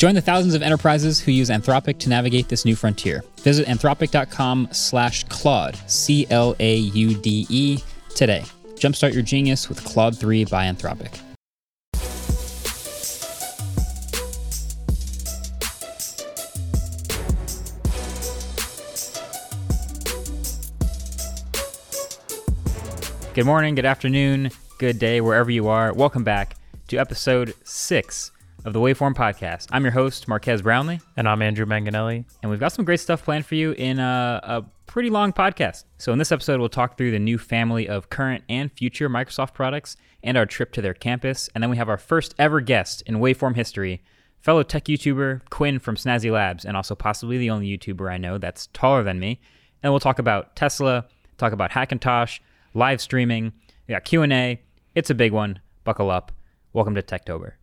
Join the thousands of enterprises who use Anthropic to navigate this new frontier. Visit anthropic.com slash Claude, C-L-A-U-D-E, today. Jumpstart your genius with Claude 3 by Anthropic. Good morning, good afternoon, good day, wherever you are. Welcome back to episode six of the Waveform Podcast. I'm your host, Marques Brownlee. And I'm Andrew Manganelli. And we've got some great stuff planned for you in a, a pretty long podcast. So, in this episode, we'll talk through the new family of current and future Microsoft products and our trip to their campus. And then we have our first ever guest in Waveform history, fellow tech YouTuber Quinn from Snazzy Labs, and also possibly the only YouTuber I know that's taller than me. And we'll talk about Tesla, talk about Hackintosh live streaming, we got Q&A. It's a big one. Buckle up. Welcome to Techtober.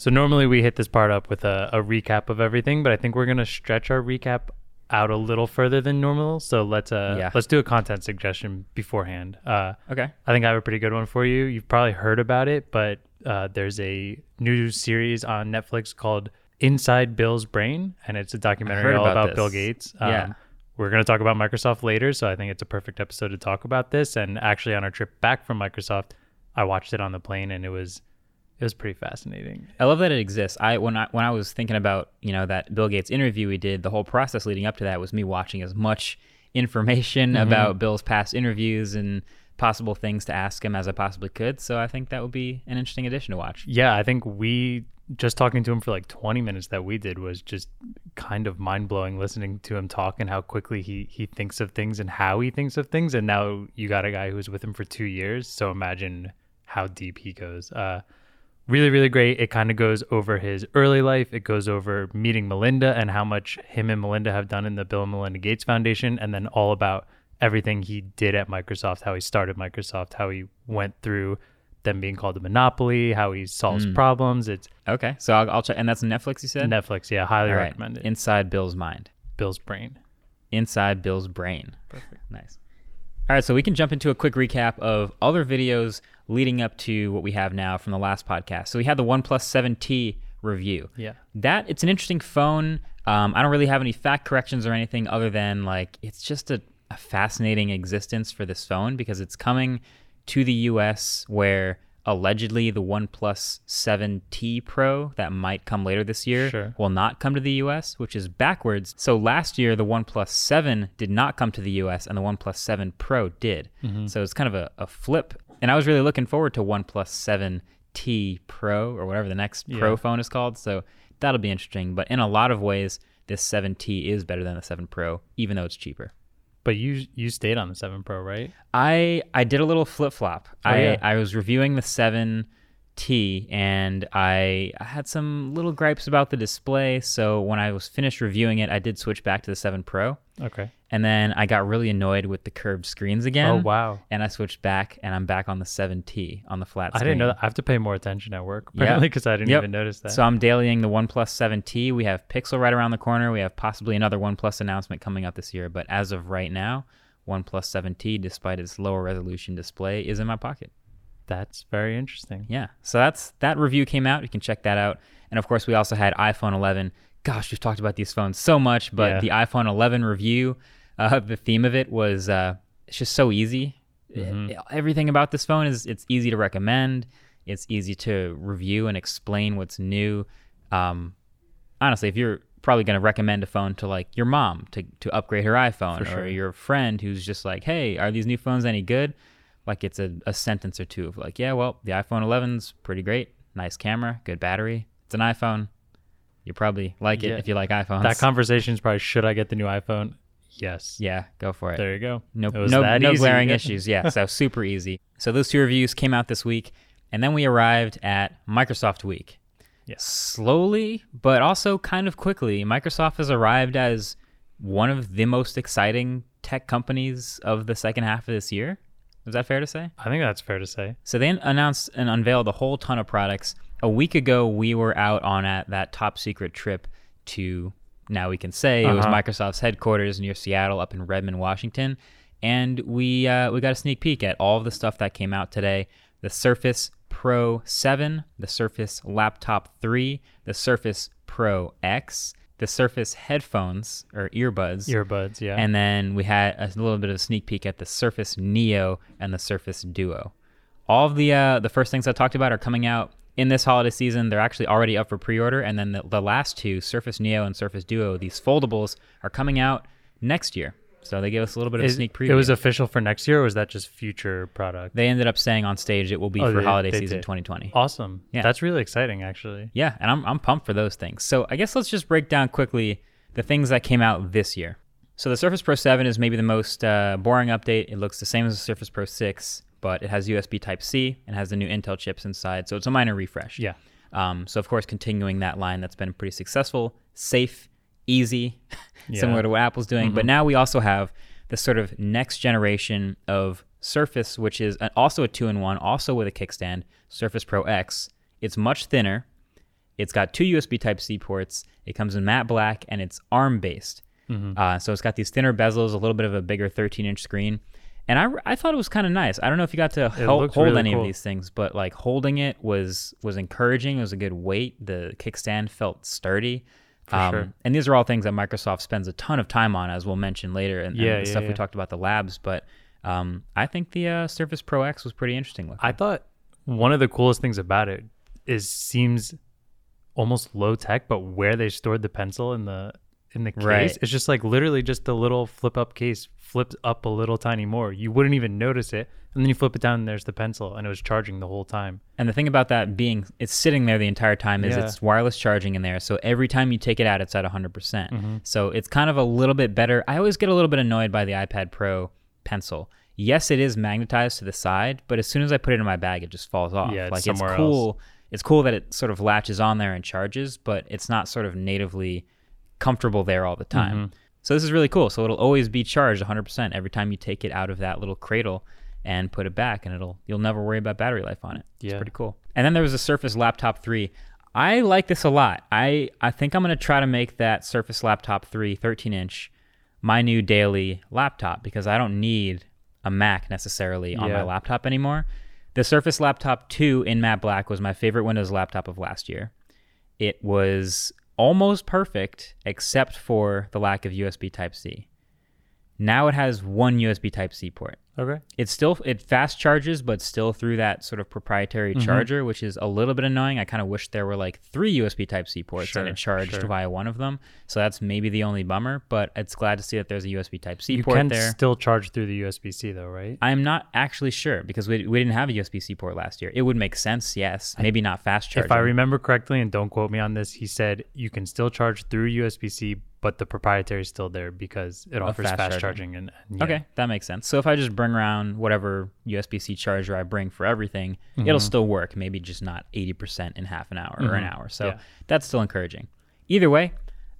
So normally we hit this part up with a, a recap of everything, but I think we're going to stretch our recap out a little further than normal. So let's uh yeah. let's do a content suggestion beforehand. Uh, okay. I think I have a pretty good one for you. You've probably heard about it, but uh, there's a new series on Netflix called Inside Bill's Brain, and it's a documentary all about, about Bill Gates. Um, yeah we're going to talk about Microsoft later, so I think it's a perfect episode to talk about this. And actually, on our trip back from Microsoft, I watched it on the plane, and it was it was pretty fascinating. I love that it exists. I when I when I was thinking about you know that Bill Gates interview we did, the whole process leading up to that was me watching as much information mm-hmm. about Bill's past interviews and possible things to ask him as I possibly could. So I think that would be an interesting addition to watch. Yeah, I think we just talking to him for like 20 minutes that we did was just kind of mind blowing listening to him talk and how quickly he he thinks of things and how he thinks of things. And now you got a guy who's with him for two years, so imagine how deep he goes. Uh, really, really great. It kind of goes over his early life. It goes over meeting Melinda and how much him and Melinda have done in the Bill and Melinda Gates Foundation, and then all about everything he did at Microsoft, how he started Microsoft, how he went through them being called a monopoly, how he solves mm. problems. It's okay. So I'll, I'll, check. And that's Netflix, you said? Netflix, yeah. Highly right. recommend it. Inside Bill's mind. Bill's brain. Inside Bill's brain. Perfect. Nice. All right, so we can jump into a quick recap of other videos leading up to what we have now from the last podcast. So we had the OnePlus 7T review. Yeah. That it's an interesting phone. Um, I don't really have any fact corrections or anything other than like it's just a, a fascinating existence for this phone because it's coming to the US where allegedly the OnePlus 7T Pro that might come later this year sure. will not come to the US, which is backwards. So last year the OnePlus 7 did not come to the US and the OnePlus 7 Pro did. Mm-hmm. So it's kind of a, a, flip and I was really looking forward to OnePlus 7T Pro or whatever the next yeah. Pro phone is called. So that'll be interesting. But in a lot of ways, this 7T is better than the 7 Pro, even though it's cheaper. But you you stayed on the 7 Pro, right? I I did a little flip flop. Oh, I yeah. I was reviewing the 7 T and I had some little gripes about the display. So when I was finished reviewing it, I did switch back to the 7 Pro. Okay. And then I got really annoyed with the curved screens again. Oh wow! And I switched back, and I'm back on the 7T on the flat. Screen. I didn't know. That. I have to pay more attention at work apparently because yep. I didn't yep. even notice that. So I'm dailying the OnePlus 7T. We have Pixel right around the corner. We have possibly another OnePlus announcement coming up this year, but as of right now, OnePlus 7T, despite its lower resolution display, is in my pocket. That's very interesting. Yeah. So that's that review came out. You can check that out. And of course, we also had iPhone 11. Gosh, we've talked about these phones so much, but yeah. the iPhone 11 review, uh, the theme of it was uh, it's just so easy. Mm-hmm. It, everything about this phone is it's easy to recommend. It's easy to review and explain what's new. Um, honestly, if you're probably going to recommend a phone to like your mom to, to upgrade her iPhone sure. or your friend who's just like, hey, are these new phones any good? Like it's a, a sentence or two of like, yeah, well, the iPhone 11's pretty great. Nice camera, good battery. It's an iPhone. You probably like it yeah. if you like iPhones. That conversation is probably, should I get the new iPhone? Yes. Yeah, go for it. There you go. No, no, no glaring issues. Yeah, so super easy. So those two reviews came out this week, and then we arrived at Microsoft Week. Yes. Slowly, but also kind of quickly, Microsoft has arrived as one of the most exciting tech companies of the second half of this year. Is that fair to say? I think that's fair to say. So they announced and unveiled a whole ton of products. A week ago, we were out on at that top secret trip to now we can say it was Uh-huh. Microsoft's headquarters near Seattle, up in Redmond, Washington, and we uh, we got a sneak peek at all of the stuff that came out today: the Surface Pro 7, the Surface Laptop 3, the Surface Pro X, the Surface headphones or earbuds, Earbuds, yeah. and then we had a little bit of a sneak peek at the Surface Neo and the Surface Duo. All of the uh, the first things I talked about are coming out in this holiday season. They're actually already up for pre-order, and then the, the last two, Surface Neo and Surface Duo, these foldables are coming out next year. So they gave us a little bit of a sneak preview. It was official for next year, or was that just future product? they ended up saying on stage it will be Oh, for they- holiday they season did. 2020. Awesome. Yeah. That's really exciting, actually. Yeah, and I'm I'm pumped for those things. So I guess let's just break down quickly the things that came out this year. So the Surface Pro 7 is maybe the most uh, boring update. It looks the same as the Surface Pro 6, but it has USB Type C and has the new Intel chips inside. So it's a minor refresh. Yeah. Um, so of course, continuing that line that's been pretty successful, safe, easy, similar to what Apple's doing. But now we also have the sort of next generation of Surface, which is an, also a two-in-one, also with a kickstand, Surface Pro X. It's much thinner. It's got two USB Type C ports. It comes in matte black and it's ARM based. Uh, so it's got these thinner bezels, a little bit of a bigger 13 inch screen. And I, I thought it was kind of nice. I don't know if you got to hel- hold really any cool. of these things, but like holding it was was encouraging. It was a good weight. The kickstand felt sturdy. Um, sure. And these are all things that Microsoft spends a ton of time on, as we'll mention later, and, and the yeah, stuff we talked about the labs. But um, I think the uh, Surface Pro X was pretty interesting. Looking. I thought one of the coolest things about it is seems almost low tech, but where they stored the pencil in the in the case, Right. it's just like literally just the little flip up case flips up a little tiny more. You wouldn't even notice it, and then you flip it down, and there's the pencil, and it was charging the whole time. And the thing about that being it's sitting there the entire time is Yeah. it's wireless charging in there. So every time you take it out, it's at 100%. percent Mm-hmm. So it's kind of a little bit better. I always get a little bit annoyed by the iPad Pro pencil. Yes, it is magnetized to the side, but as soon as I put it in my bag, it just falls off. Yeah, it's like it's somewhere cool. It's cool that it sort of latches on there and charges, but it's not sort of natively comfortable there all the time. Mm-hmm. So this is really cool. So it'll always be charged 100% every time you take it out of that little cradle and put it back and it'll you'll never worry about battery life on it. It's Yeah. pretty cool. And then there was a Surface Laptop 3. I like this a lot. I I think I'm going to try to make that Surface Laptop 3 13-inch my new daily laptop because I don't need a Mac necessarily on my laptop anymore. The Surface Laptop 2 in matte black was my favorite Windows laptop of last year. It was almost perfect except for the lack of USB Type C. Now it has one USB Type C port. Okay. It's still it fast charges, but still through that sort of proprietary Mm-hmm. charger, which is a little bit annoying. I kind of wish there were like three USB Type C ports and it charged sure. via one of them. So that's maybe the only bummer, but it's glad to see that there's a USB Type C You port can there. still charge through the USB C though, right? I'm not actually sure because we, we didn't have a USB C port last year. It would make sense, yes. Maybe not fast charging. If I remember correctly, and don't quote me on this, he said you can still charge through USB C, but the proprietary is still there because it offers fast fast, charging. charging. and, and yeah. Okay, that makes sense. So if I just bring around whatever USB C charger I bring for everything, Mm-hmm. it'll still work. Maybe just not 80% in half an hour or an hour. So Yeah. that's still encouraging. Either way,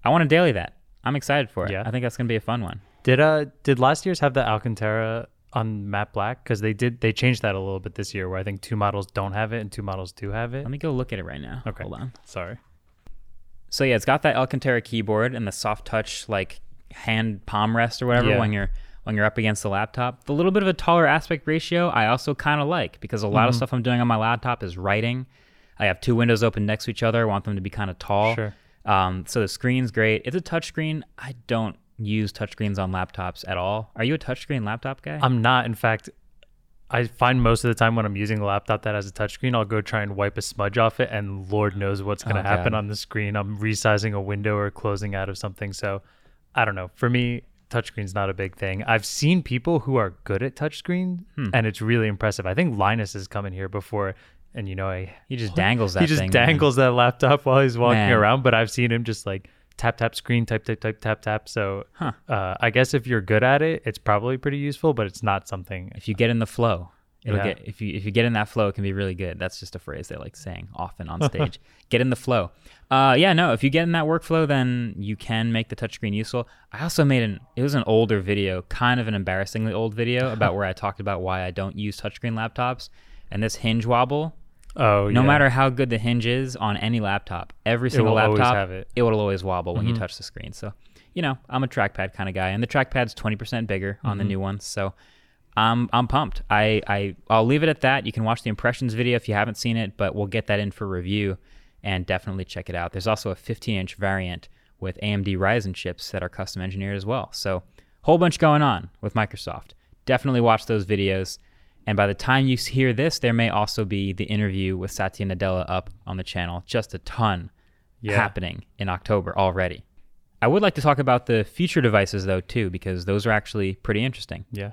I want to daily that. I'm excited for it. Yeah. I think that's going to be a fun one. Did uh did last year's have the Alcantara on matte black? Because they did they changed that a little bit this year, where I think two models don't have it and two models do have it. Let me go look at it right now. Okay. Hold on. Sorry. So yeah, it's got that Alcantara keyboard and the soft touch like hand palm rest or whatever Yeah. when you're when you're up against the laptop. The little bit of a taller aspect ratio I also kind of like because a lot Mm-hmm. of stuff I'm doing on my laptop is writing. I have two windows open next to each other. I want them to be kind of tall. Sure. Um, so the screen's great. It's a touchscreen. I don't use touchscreens on laptops at all. Are you a touchscreen laptop guy? I'm not. In fact, I find most of the time when I'm using a laptop that has a touchscreen, I'll go try and wipe a smudge off it, and Lord knows what's going to Oh, happen God. on the screen. I'm resizing a window or closing out of something. So I don't know. For me, touchscreen's not a big thing. I've seen people who are good at touchscreen, Hmm. and it's really impressive. I think Linus has come in here before, and you know, I he just dangles that he just thing. man. dangles that laptop while he's walking Man. around. But I've seen him just like tap tap screen, type type type tap tap. So Huh. uh, I guess if you're good at it, it's probably pretty useful. But it's not something. If you get in the flow, It'll Yeah. get if you if you get in that flow, it can be really good. That's just a phrase they like saying often on stage. get in the flow. Uh, yeah, no. If you get in that workflow, then you can make the touchscreen useful. I also made an it was an older video, kind of an embarrassingly old video about where I talked about why I don't use touchscreen laptops. And this hinge wobble, Oh, no yeah. matter how good the hinge is on any laptop, every single laptop, have it. it will always wobble when you Mhm. touch the screen. So, you know, I'm a trackpad kind of guy, and the trackpad's 20% bigger on Mm-hmm. the new ones. So, I'm I'm pumped. I I I'll leave it at that. You can watch the impressions video if you haven't seen it, but we'll get that in for review, and definitely check it out. There's also a 15-inch variant with AMD Ryzen chips that are custom engineered as well. So, whole bunch going on with Microsoft. Definitely watch those videos. And by the time you hear this, there may also be the interview with Satya Nadella up on the channel. Just a ton Yeah. happening in October already. I would like to talk about the future devices though too, because those are actually pretty interesting. Yeah.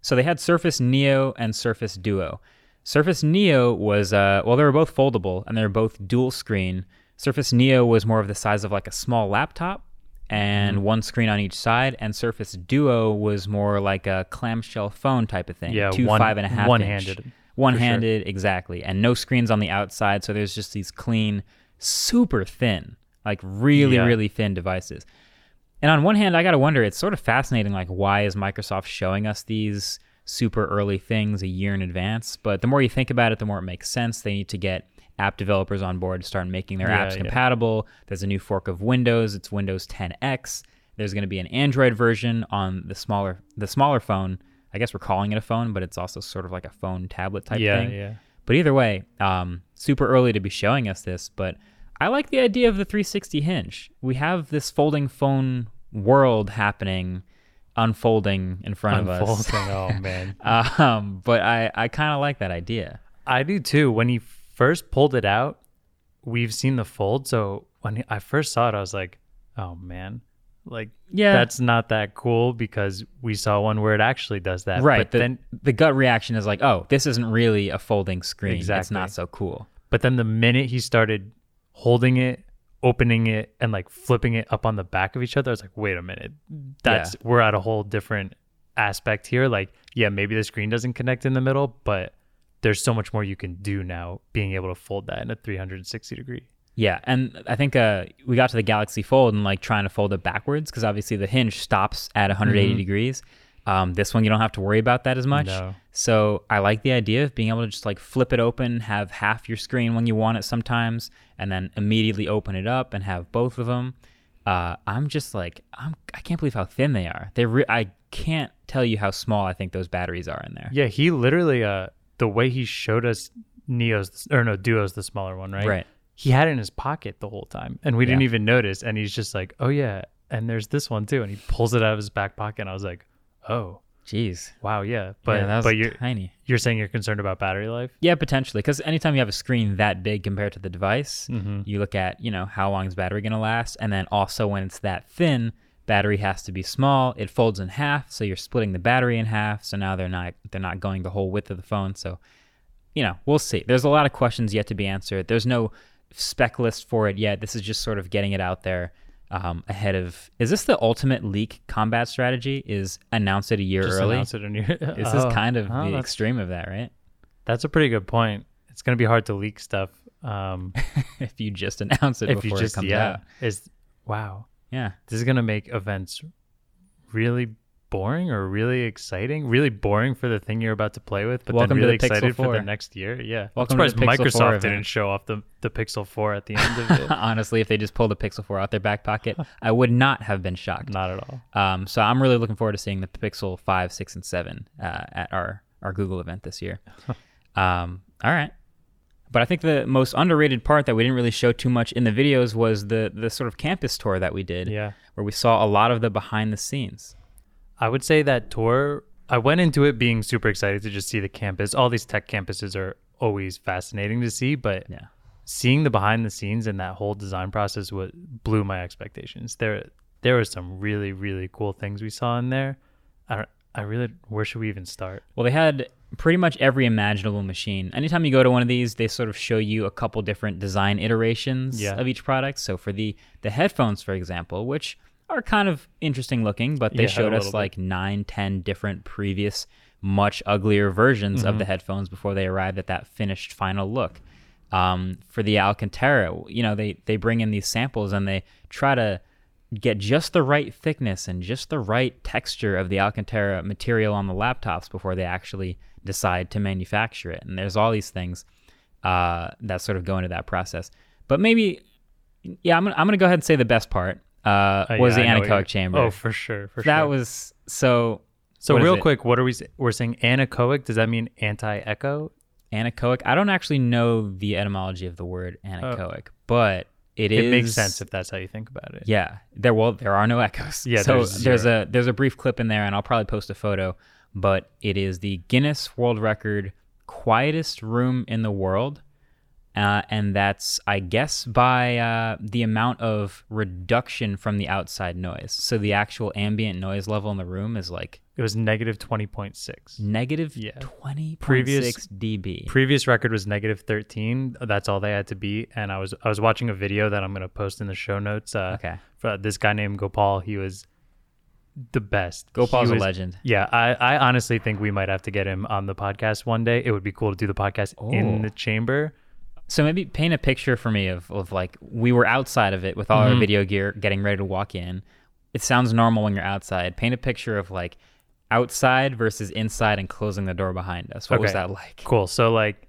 So they had Surface Neo and Surface Duo. Surface Neo was uh, well, they were both foldable and they were both dual screen. Surface Neo was more of the size of like a small laptop and mm-hmm. one screen on each side, and Surface Duo was more like a clamshell phone type of thing. Yeah, two one- five and a half one-handed, inch. one-handed exactly, and no screens on the outside. So there's just these clean, super thin, like really Yeah. really thin devices. And on one hand, I gotta wonder, it's sort of fascinating, like why is Microsoft showing us these super early things a year in advance? But the more you think about it, the more it makes sense. They need to get app developers on board to start making their Yeah, apps yeah. compatible. There's a new fork of Windows. It's Windows 10X. There's going to be an Android version on the smaller the smaller phone. I guess we're calling it a phone, but it's also sort of like a phone tablet type yeah, thing. yeah. But either way, um, super early to be showing us this, but I like the idea of the 360 hinge. We have this folding phone world happening, unfolding in front of us. Unfolding. Oh man. um, but I, I kind of like that idea. I do too. When he first pulled it out, we've seen the fold. So when I first saw it, I was like, "Oh man, like Yeah. that's not that cool." Because we saw one where it actually does that. right. But the, then, the gut reaction is like, oh, this isn't really a folding screen. It's Exactly. not so cool. but then the minute he started holding it, opening it, and like flipping it up on the back of each other, I was like, "Wait a minute, that's we're at a whole different aspect here." Like, yeah, maybe the screen doesn't connect in the middle, but there's so much more you can do now being able to fold that in a 360 degree. Yeah, and I think uh, we got to the Galaxy Fold and like trying to fold it backwards because obviously the hinge stops at 180 Mhm. degrees. Um, this one you don't have to worry about that as much. No. So I like the idea of being able to just like flip it open, have half your screen when you want it sometimes, and then immediately open it up and have both of them. Uh, I'm just like I'm I can't believe how thin they are. They re- I can't tell you how small I think those batteries are in there. Yeah, he literally uh the way he showed us Neo's or no Duo's the smaller one, right? Right. He had it in his pocket the whole time, and we didn't even notice. And he's just like, "Oh yeah," and there's this one too, and he pulls it out of his back pocket. And I was like, "Oh Jeez. wow, yeah." But yeah, but you're tiny. you're saying you're concerned about battery life? Yeah, potentially. Because anytime you have a screen that big compared to the device, Mm-hmm. you look at, you know, how long is battery going to last? And then also when it's that thin, battery has to be small. It folds in half, so you're splitting the battery in half. So now they're not they're not going the whole width of the phone. So, you know, we'll see. There's a lot of questions yet to be answered. There's no spec list for it yet. This is just sort of getting it out there um, ahead of. Is this the ultimate leak combat strategy? Is announce it a year Just early? announce it in your. This Oh, is kind of oh, the extreme of that, right? that's a pretty good point. It's gonna be hard to leak stuff. Um, if you just announce it if you before just it comes yeah, out. is wow. Yeah. this is gonna make events really boring or really exciting. Really boring for the thing you're about to play with, but Welcome then really the excited for the next year. Yeah, Welcome I'm surprised 4 Microsoft didn't show off the the Pixel 4 at the end of it. Honestly, if they just pulled the Pixel 4 out their back pocket, I would not have been shocked. Not at all. Um, so I'm really looking forward to seeing the Pixel 5, 6, and 7 uh, at our, our Google event this year. um, all right. But I think the most underrated part that we didn't really show too much in the videos was the the sort of campus tour that we did, Yeah, where we saw a lot of the behind the scenes. I would say that tour. I went into it being super excited to just see the campus. All these tech campuses are always fascinating to see, but Yeah. seeing the behind the scenes and that whole design process was blew my expectations. There there were some really really cool things we saw in there. I don't, I really where should we even start? Well, they had pretty much every imaginable machine. Anytime you go to one of these, they sort of show you a couple different design iterations Yeah. of each product. So for the the headphones, for example, which are kind of interesting looking, but they Yeah, showed us bit. like nine, ten different previous, much uglier versions Mm-hmm. of the headphones before they arrived at that finished final look. Um, for the Alcantara, you know, they they bring in these samples and they try to get just the right thickness and just the right texture of the Alcantara material on the laptops before they actually decide to manufacture it. And there's all these things uh, that sort of go into that process. But maybe, yeah, I'm gonna, I'm gonna go ahead and say the best part uh, Uh, was yeah, the I know what you're- anechoic chamber. Oh, for sure, for that sure. That was so. so real quick, what are we? We're saying anechoic. Does that mean anti-echo? anechoic. I don't actually know the etymology of the word anechoic, but it is. Oh. It makes sense if that's how you think about it. Yeah, there well there are no echoes. Yeah, so there's there's, a there's a brief clip in there, and I'll probably post a photo. But it is the Guinness World Record quietest room in the world, uh, and that's I guess by uh, the amount of reduction from the outside noise. So the actual ambient noise level in the room is like It was negative twenty point six. negative Yeah. twenty Previous- six dB. Previous record was negative thirteen. That's all they had to be. And I was I was watching a video that I'm gonna post in the show notes. Uh, okay, For this guy named Gopal, he was the best. Gopal's He a legend. Yeah, I, I honestly think we might have to get him on the podcast one day. It would be cool to do the podcast in Oh. the chamber. So maybe paint a picture for me of, of like we were outside of it with all Mm-hmm. our video gear, getting ready to walk in. It sounds normal when you're outside. Paint a picture of like outside versus inside and closing the door behind us. What was that like? Cool. So like,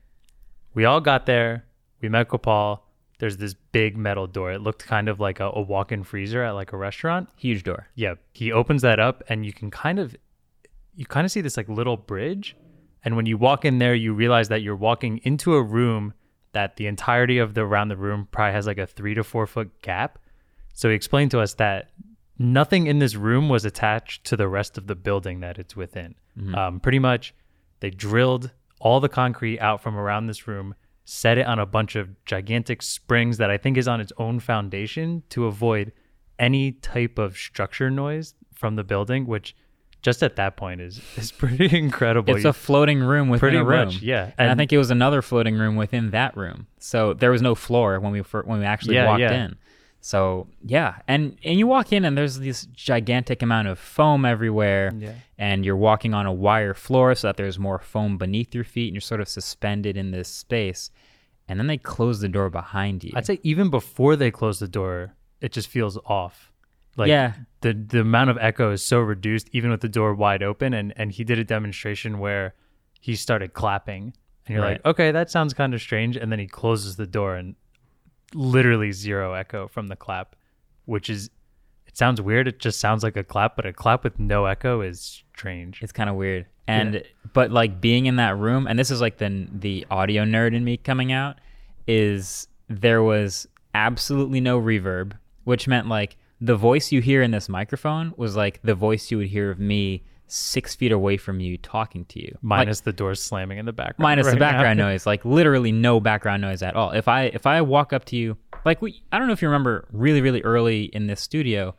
we all got there. We met Gopal. There's this big metal door. It looked kind of like a, a walk-in freezer at like a restaurant. Huge door. Yeah. He opens that up, and you can kind of, you kind of see this like little bridge. And when you walk in there, you realize that you're walking into a room that the entirety of the around the room probably has like a three to four foot gap. So he explained to us that nothing in this room was attached to the rest of the building that it's within. Um, pretty much, they drilled all the concrete out from around this room, set it on a bunch of gigantic springs that I think is on its own foundation to avoid any type of structure noise from the building, which just at that point is is pretty incredible. It's a floating room within Pretty a room. much, yeah. And, I think it was another floating room within that room. So there was no floor when we when we actually Yeah, walked yeah. in. So yeah, and and you walk in and there's this gigantic amount of foam everywhere, Yeah. and you're walking on a wire floor so that there's more foam beneath your feet, and you're sort of suspended in this space. And then they close the door behind you. I'd say even before they close the door, it just feels off. Like Yeah. the the amount of echo is so reduced even with the door wide open and and he did a demonstration where he started clapping and you're like, "Okay, that sounds kind of strange." And then he closes the door and literally zero echo from the clap, which is it sounds weird. It just sounds like a clap, but a clap with no echo is strange. It's kind of weird. And but like being in that room, and this is like the the audio nerd in me coming out, is there was absolutely no reverb, which meant like the voice you hear in this microphone was like the voice you would hear of me six feet away from you talking to you. Like, Minus the door slamming in the background. minus the right now. background noise like literally no background noise at all if i if i walk up to you like we i don't know if you remember really really early in this studio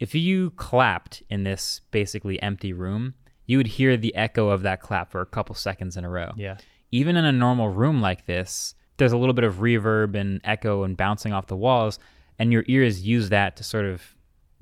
if you clapped in this basically empty room you would hear the echo of that clap for a couple seconds in a row Yeah. even in a normal room like this there's a little bit of reverb and echo and bouncing off the walls and your ears use that to sort of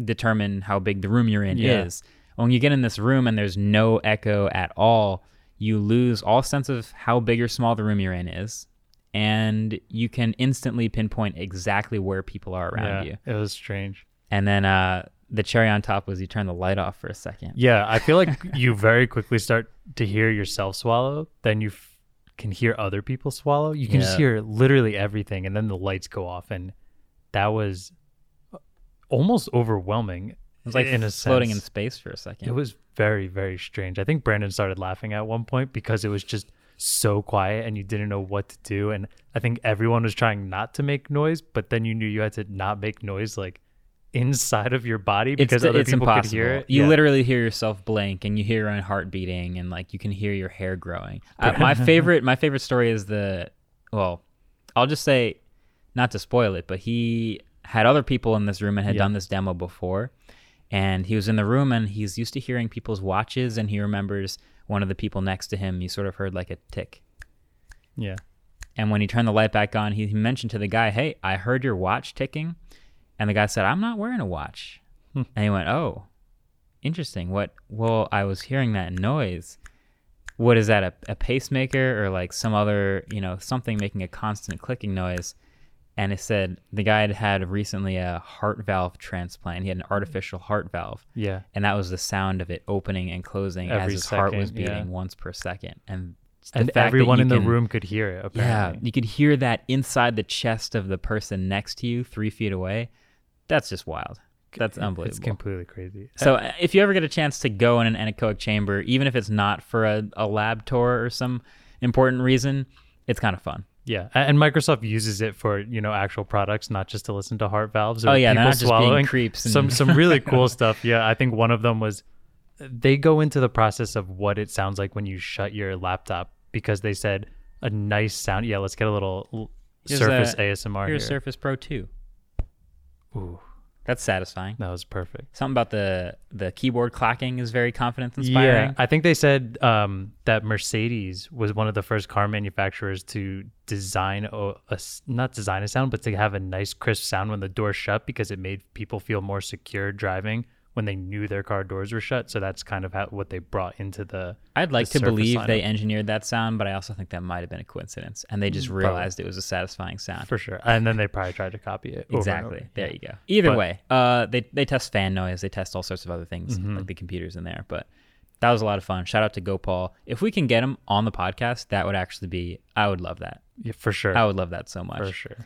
determine how big the room you're in Yeah. is when you get in this room and there's no echo at all you lose all sense of how big or small the room you're in is and you can instantly pinpoint exactly where people are around yeah, you It was strange. and then uh the cherry on top was you turn the light off for a second Yeah, I feel like you very quickly start to hear yourself swallow, then you f- can hear other people swallow. You can just hear literally everything, and then the lights go off, and that was uh, almost overwhelming. It was like in a floating in space for a second It was very, very strange. I think Brandon started laughing at one point because it was just so quiet and you didn't know what to do. And I think everyone was trying not to make noise, but then you knew you had to not make noise like inside of your body because it's, other it's people impossible. could hear it. You Yeah. literally hear yourself blink, and you hear your own heart beating, and like you can hear your hair growing. Uh, my favorite, my favorite story is the. Well, I'll just say, not to spoil it, but he had other people in this room and had Yeah. done this demo before, and he was in the room and he's used to hearing people's watches, and he remembers one of the people next to him. He sort of heard like a tick. Yeah. And when he turned the light back on, he mentioned to the guy, "Hey, I heard your watch ticking," and the guy said, "I'm not wearing a watch." Hmm. and he went, "Oh, interesting. What? Well, I was hearing that noise. What is that? A, a pacemaker or like some other, you know, something making a constant clicking noise?" And it said the guy had had recently a heart valve transplant. He had an artificial heart valve, Yeah. and that was the sound of it opening and closing as Every his heart was second, yeah. beating once per second. And the And everyone in the room could hear it. Apparently. yeah, you could hear that inside the chest of the person next to you, three feet away. That's just wild. That's unbelievable. It's completely crazy. so, uh, if you ever get a chance to go in an anechoic chamber, even if it's not for a, a lab tour or some important reason, it's kind of fun. Yeah, and Microsoft uses it for you know actual products, not just to listen to heart valves. Or Oh, yeah, people not just being creeps and- Some some really cool stuff. Yeah, I think one of them was they go into the process of what it sounds like when you shut your laptop because they said a nice sound. Yeah, let's get a little Here's Surface a- ASMR Here's here. Surface Pro 2. Ooh, That's satisfying. that was perfect. Something about the the keyboard clacking is very confidence inspiring. Yeah, I think they said um, that Mercedes was one of the first car manufacturers to design a, a not design a sound, but to have a nice crisp sound when the door shut because it made people feel more secure driving when they knew their car doors were shut. So that's kind of how, what they brought into the. I'd like the to believe they engineered that sound, but I also think that might have been a coincidence, and they just Probably. realized it was a satisfying sound. For sure, and then they probably tried to copy it. Exactly. There you go. Either But- way, uh, they they test fan noise, they test all sorts of other things Mm-hmm. like the computers in there. But that was a lot of fun. Shout out to Gopal. If we can get him on the podcast, that would actually be. I would love that. Yeah, for sure. I would love that so much. For sure.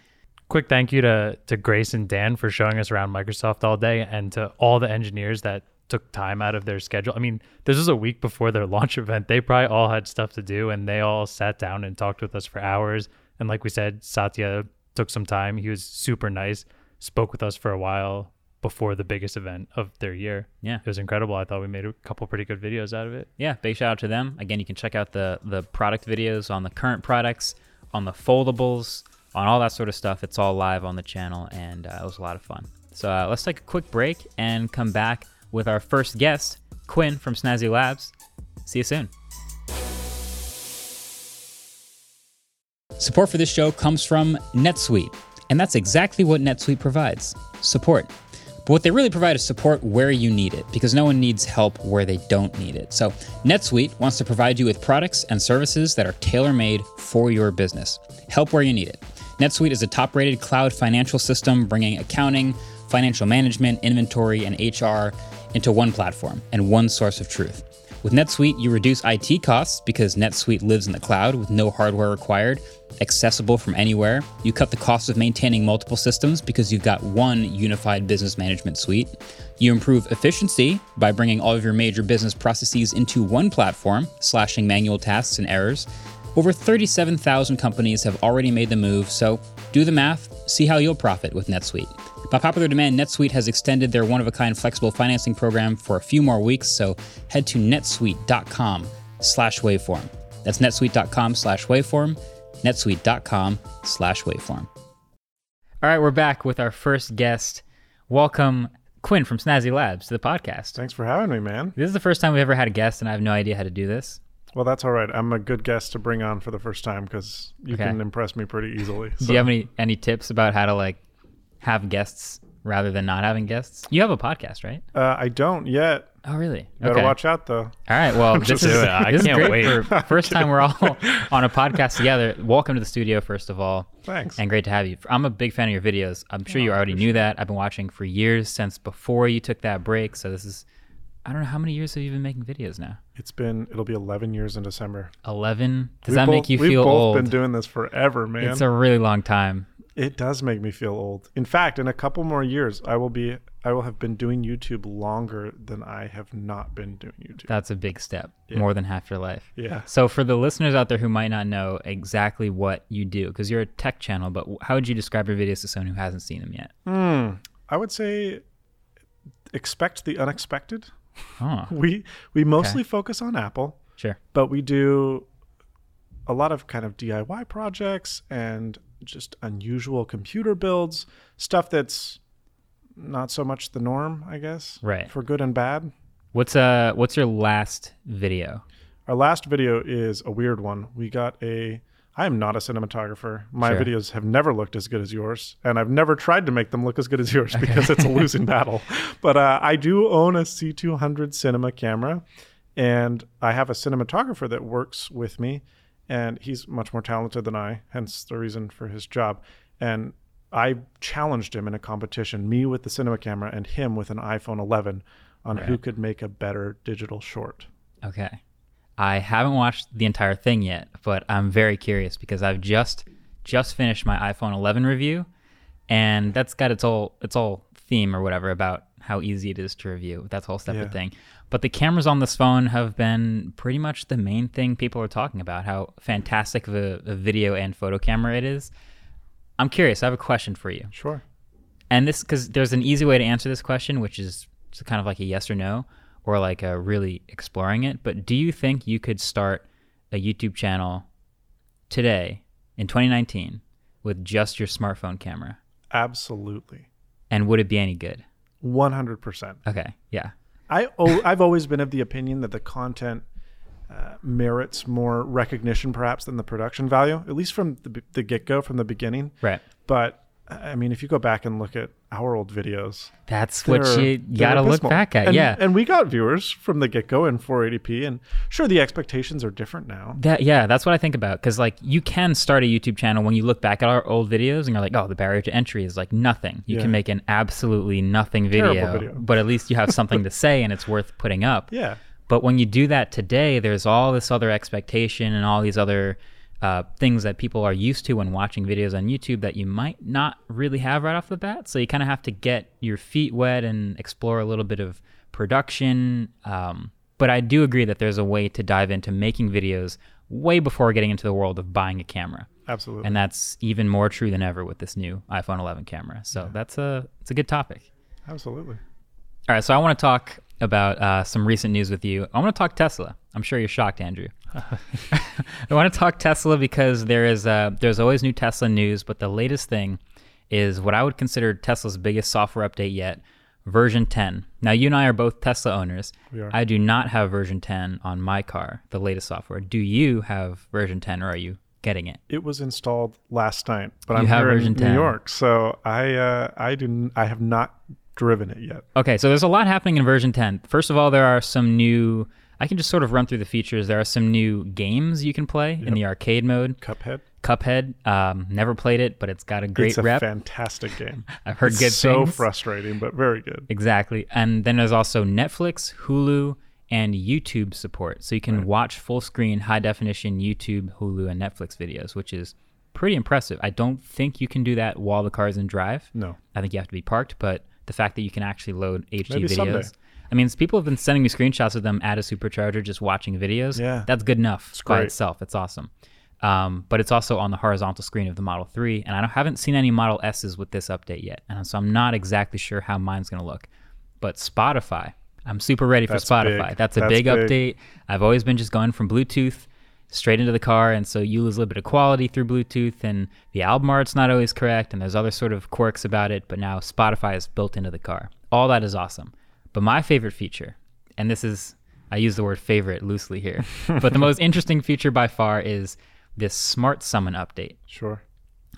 Quick thank you to to Grace and Dan for showing us around Microsoft all day, and to all the engineers that took time out of their schedule. I mean, this was a week before their launch event. They probably all had stuff to do, and they all sat down and talked with us for hours. And like we said, Satya took some time. He was super nice. Spoke with us for a while before the biggest event of their year. Yeah. It was incredible. I thought we made a couple pretty good videos out of it. Yeah, big shout out to them. Again, you can check out the the product videos on the current products, on the foldables, on all that sort of stuff. It's all live on the channel, and uh, it was a lot of fun. So uh, let's take a quick break and come back with our first guest, Quinn from Snazzy Labs. See you soon. Support for this show comes from NetSuite, and that's exactly what NetSuite provides support. But what they really provide is support where you need it, because no one needs help where they don't need it. So, NetSuite wants to provide you with products and services that are tailor made for your business. Help where you need it. NetSuite is a top rated cloud financial system bringing accounting, financial management, inventory, and HR into one platform and one source of truth. With NetSuite, you reduce IT costs because NetSuite lives in the cloud with no hardware required, accessible from anywhere. You cut the cost of maintaining multiple systems because you've got one unified business management suite. You improve efficiency by bringing all of your major business processes into one platform, slashing manual tasks and errors. Over 37,000 companies have already made the move, so do the math, see how you'll profit with NetSuite. By popular demand, NetSuite has extended their one-of-a-kind flexible financing program for a few more weeks, so head to netsuite.com slash waveform. That's netsuite.com slash waveform, netsuite.com slash waveform. All right, we're back with our first guest. Welcome, Quinn from Snazzy Labs, to the podcast. Thanks for having me, man. This is the first time we've ever had a guest, and I have no idea how to do this. Well, that's all right. I'm a good guest to bring on for the first time because you Okay. can impress me pretty easily. Do you have any any tips about how to like have guests rather than not having guests? You have a podcast, right? Uh, I don't yet. Oh, really? Better watch out, though. All right. Well, this is, do it. I this can't great wait. for first time we're all on a podcast together. Welcome to the studio, first of all, Thanks. and great to have you. I'm a big fan of your videos. I'm sure you already knew that. I've been watching for years since before you took that break. So this is, I don't know how many years have you been making videos now? It's been it'll be 11 years in December. Eleven. Does We've that both, make you feel old? we've both been doing this forever, man. it's a really long time. it does make me feel old. In fact, in a couple more years, I will be I will have been doing YouTube longer than I have not been doing YouTube. That's a big step, Yeah. more than half your life. yeah. So for the listeners out there who might not know exactly what you do, because you're a tech channel, but how would you describe your videos to someone who hasn't seen them yet? Hmm. I would say expect the unexpected. Oh, We we mostly focus on Apple. sure. but we do a lot of kind of DIY projects and just unusual computer builds, stuff that's not so much the norm, I guess. Right. For good and bad. What's uh what's your last video? Our last video is a weird one. We got a I'm not a cinematographer. My Sure. videos have never looked as good as yours, and I've never tried to make them look as good as yours because it's a losing battle. But uh, I do own a C200 cinema camera, and I have a cinematographer that works with me, and he's much more talented than I, hence the reason for his job. And I challenged him in a competition, me with the cinema camera and him with an iPhone 11, on who could make a better digital short. Okay. I haven't watched the entire thing yet, but I'm very curious because I've just just finished my iPhone 11 review, and that's got its all its all theme or whatever about how easy it is to review. That's a whole separate Yeah. thing. But the cameras on this phone have been pretty much the main thing people are talking about. How fantastic of a, a video and photo camera it is. I'm curious. I have a question for you. Sure. And this, because there's an easy way to answer this question, which is kind of like a yes or no, or like a really exploring it. But do you think you could start a YouTube channel today in 2019 with just your smartphone camera? Absolutely. And would it be any good? 100%. Okay. Yeah. I oh, I've always been of the opinion that the content uh, merits more recognition, perhaps, than the production value, at least from the, the get go, from the beginning. Right. But I mean, if you go back and look at our old videos, That's what you gotta look back at. And, yeah. and we got viewers from the get go in 480p, and sure, the expectations are different now. That yeah, that's what I think about because like you can start a YouTube channel when you look back at our old videos and you're like, oh, the barrier to entry is like nothing. You Yeah. can make an absolutely nothing video, video. but at least you have something to say and it's worth putting up. Yeah, But when you do that today, there's all this other expectation and all these other uh, things that people are used to when watching videos on YouTube that you might not really have right off the bat. So you kind of have to get your feet wet and explore a little bit of production. Um, but I do agree that there's a way to dive into making videos way before getting into the world of buying a camera. absolutely. And that's even more true than ever with this new iPhone 11 camera. So that's a it's a good topic. absolutely. All right, so I want to talk about uh, some recent news with you. I want to talk Tesla. I'm sure you're shocked, Andrew. I want to talk Tesla because there is uh, there's always new Tesla news, but the latest thing is what I would consider Tesla's biggest software update yet, version 10. Now, you and I are both Tesla owners. We are. I do not have version 10 on my car, the latest software. Do you have version 10, or are you getting it? It was installed last night, but You I'm here in 10. New York, so I uh, I do I have not driven it yet. Okay, so there's a lot happening in version 10. First of all, there are some new. I can just sort of run through the features. There are some new games you can play in the arcade mode. Cuphead. Cuphead, um, never played it, but it's got a great it's a rep. fantastic game. I've heard It's good so things. frustrating, but very good. Exactly. And then there's also Netflix, Hulu, and YouTube support. So you can watch full screen, high definition YouTube, Hulu, and Netflix videos, which is pretty impressive. I don't think you can do that while the car's in drive. No. I think you have to be parked, but the fact that you can actually load HD Maybe videos. someday. I mean, people have been sending me screenshots of them at a supercharger just watching videos. Yeah. That's good enough by great. itself. It's awesome. Um, but it's also on the horizontal screen of the Model 3, and I don't, haven't seen any Model S's with this update yet. And so I'm not exactly sure how mine's going to look. But Spotify, I'm super ready for That's Spotify. big. That's a That's big, big. update. I've always been just going from Bluetooth straight into the car, and so you lose a little bit of quality through Bluetooth, and the album art's not always correct, and there's other sort of quirks about it. But now Spotify is built into the car. All that is awesome. But my favorite feature, and this is I use the word favorite loosely here, but the most interesting feature by far is this Smart Summon update. Sure.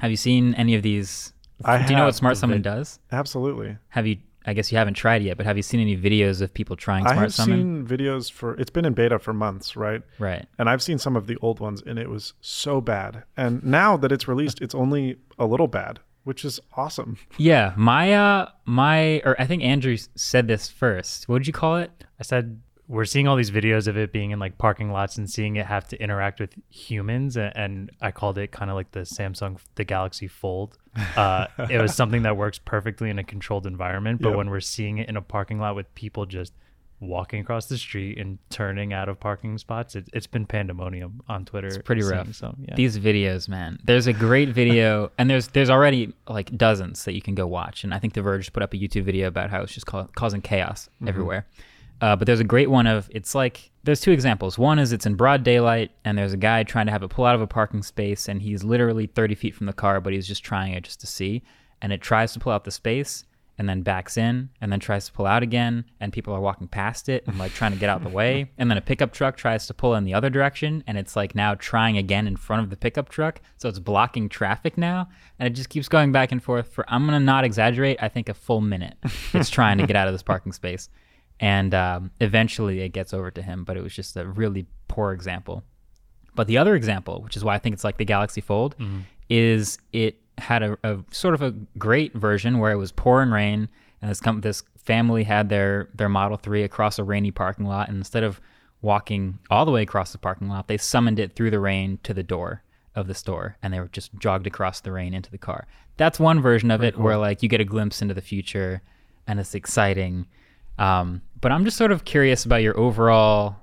Have you seen any of these? I Do you know what Smart Summon does? Absolutely. Have you? I guess you haven't tried yet, but have you seen any videos of people trying I have Summon? seen videos for it's been in beta for months, right? Right. And I've seen some of the old ones and it was so bad. And now that it's released, it's only a little bad, which is awesome. Yeah, my uh, my or I think Andrew said this first. What did you call it? I said we're seeing all these videos of it being in like parking lots and seeing it have to interact with humans, a- and I called it kind of like the Samsung the Galaxy Fold. Uh, it was something that works perfectly in a controlled environment, but Yep. when we're seeing it in a parking lot with people just walking across the street and turning out of parking spots, it, it's been pandemonium on Twitter. It's pretty rough. So yeah, These videos, man. There's a great video, and there's there's already like dozens that you can go watch. And I think The Verge put up a YouTube video about how it's just ca- causing chaos everywhere. Uh, but there's a great one of it's like there's two examples. One is it's in broad daylight, and there's a guy trying to have it pull out of a parking space, and he's literally 30 feet from the car, but he's just trying it just to see. And it tries to pull out the space, and then backs in and then tries to pull out again and people are walking past it and like trying to get out the way and then a pickup truck tries to pull in the other direction and it's like now trying again in front of the pickup truck so it's blocking traffic now and it just keeps going back and forth for i'm gonna not exaggerate i think a full minute it's trying to get out of this parking space and um, eventually it gets over to him but it was just a really poor example but the other example, which is why I think it's like the Galaxy Fold, is it had a, a sort of a great version where it was pouring rain, and this com- this family had their their Model Three across a rainy parking lot, and instead of walking all the way across the parking lot, they summoned it through the rain to the door of the store, and they were just jogged across the rain into the car. That's one version of it where like you get a glimpse into the future, and it's exciting. Um, but I'm just sort of curious about your overall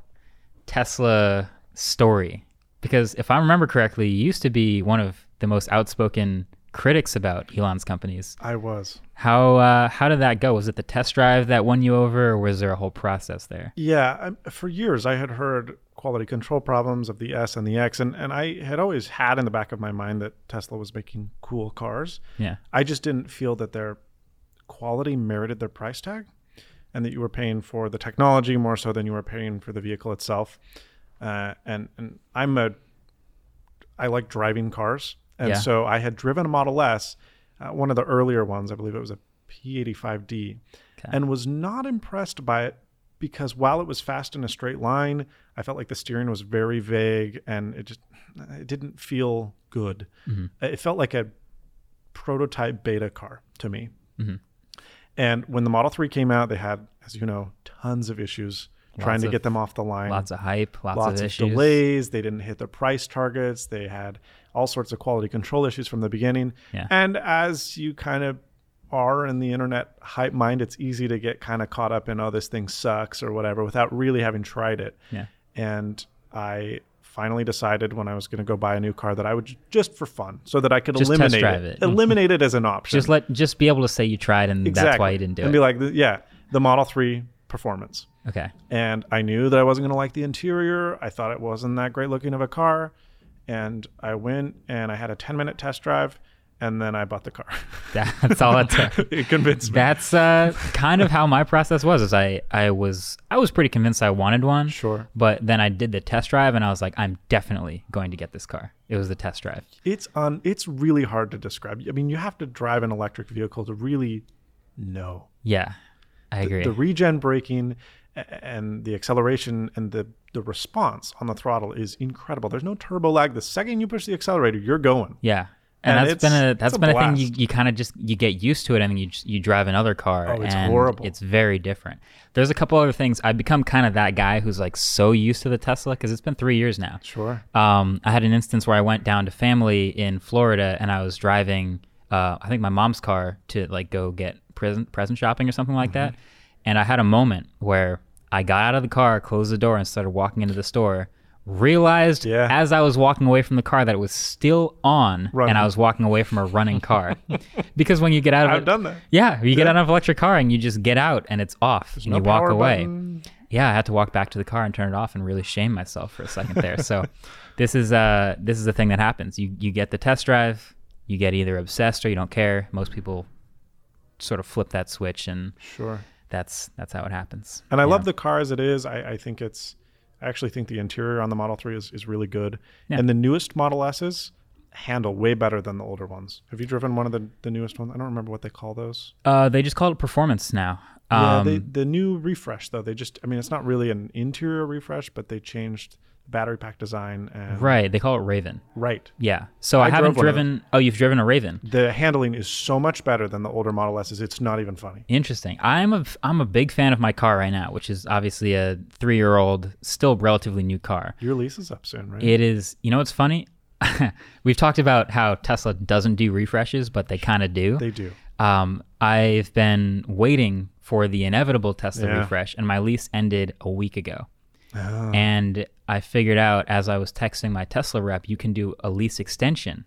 Tesla story because if I remember correctly, you used to be one of the most outspoken critics about Elon's companies. I was. How uh, how did that go? Was it the test drive that won you over, or was there a whole process there? Yeah, I, for years I had heard quality control problems of the S and the X, and, and I had always had in the back of my mind that Tesla was making cool cars. Yeah, I just didn't feel that their quality merited their price tag, and that you were paying for the technology more so than you were paying for the vehicle itself. Uh, and and I'm a I like driving cars, and Yeah. so I had driven a Model S, uh, one of the earlier ones. I believe it was a P85D, Okay. and was not impressed by it because while it was fast in a straight line, I felt like the steering was very vague and it just it didn't feel good. Mm-hmm. It felt like a prototype beta car to me. Mhm. And when the Model 3 came out, they had, as you know, tons of issues trying Lots to of- get them off the line lots of hype, lots, lots of of, issues. delays. They didn't hit their price targets. They had all sorts of quality control issues from the beginning. Yeah. And as you kind of are in the internet hype mind, it's easy to get kind of caught up in, oh, this thing sucks or whatever without really having tried it. Yeah. And I finally decided when I was going to go buy a new car that I would just for fun so that I could Just test eliminate drive it. it. Mm-hmm. Eliminate it as an option. Just let just be able to say you tried and that's why you didn't do and it. And be like, yeah, the Model 3 performance okay. and I knew that I wasn't going to like the interior. I thought it wasn't that great looking of a car, and I went and I had a 10 minute test drive, and then I bought the car. That's all it took. it convinced me. That's uh, kind of how my process was. Is I I was I was pretty convinced I wanted one. Sure. But then I did the test drive and I was like, I'm definitely going to get this car. It was the test drive. It's on. It's really hard to describe. I mean, you have to drive an electric vehicle to really know Yeah, I agree. the regen braking and the acceleration and the the response on the throttle is incredible. There's no turbo lag. The second you push the accelerator, you're going. yeah. And, And that's been a that's it's a been a thing you, you kind of just you get used to it and then you just, you drive another car Oh, it's horrible. it's very different. There's a couple other things. I've become kind of that guy who's like so used to the Tesla because it's been three years now. Sure. Um, I had an instance where I went down to family in Florida and I was driving, uh, I think my mom's car to like go get present present shopping or something like Mm-hmm. that. And I had a moment where I got out of the car, closed the door, and started walking into the store. Realized Yeah. as I was walking away from the car that it was still on, Running. and I was walking away from a running car. because when you get out of I've it, done that. yeah, you get out of an electric car and you just get out and it's off, and no you walk away button. yeah, I had to walk back to the car and turn it off and really shame myself for a second there. So this is uh this is the thing that happens. You you get the test drive, you get either obsessed or you don't care. Most people sort of flip that switch and Sure. that's that's how it happens. And I Yeah. love the car as it is. I, I think it's, I actually think the interior on the Model 3 is, is really good. Yeah. And the newest Model S's handle way better than the older ones. Have you driven one of the, the newest ones? I don't remember what they call those. Uh they just call it performance now. yeah, Um, they, the new refresh, though, they just, I mean, it's not really an interior refresh, but they changed battery pack design. And, right, they call it Raven. Right. Yeah. So I, I haven't drove one of driven Oh, you've driven a Raven. The handling is so much better than the older Model S's. It's not even funny. Interesting. I'm a I'm a big fan of my car right now, which is obviously a 3-year-old, still relatively new car. Your lease is up soon, right? It is, you know what's funny? We've talked about how Tesla doesn't do refreshes, but they kind of do. they do. Um, I've been waiting for the inevitable Tesla Yeah. refresh, and my lease ended a week ago. Oh. And I figured out as I was texting my Tesla rep, you can do a lease extension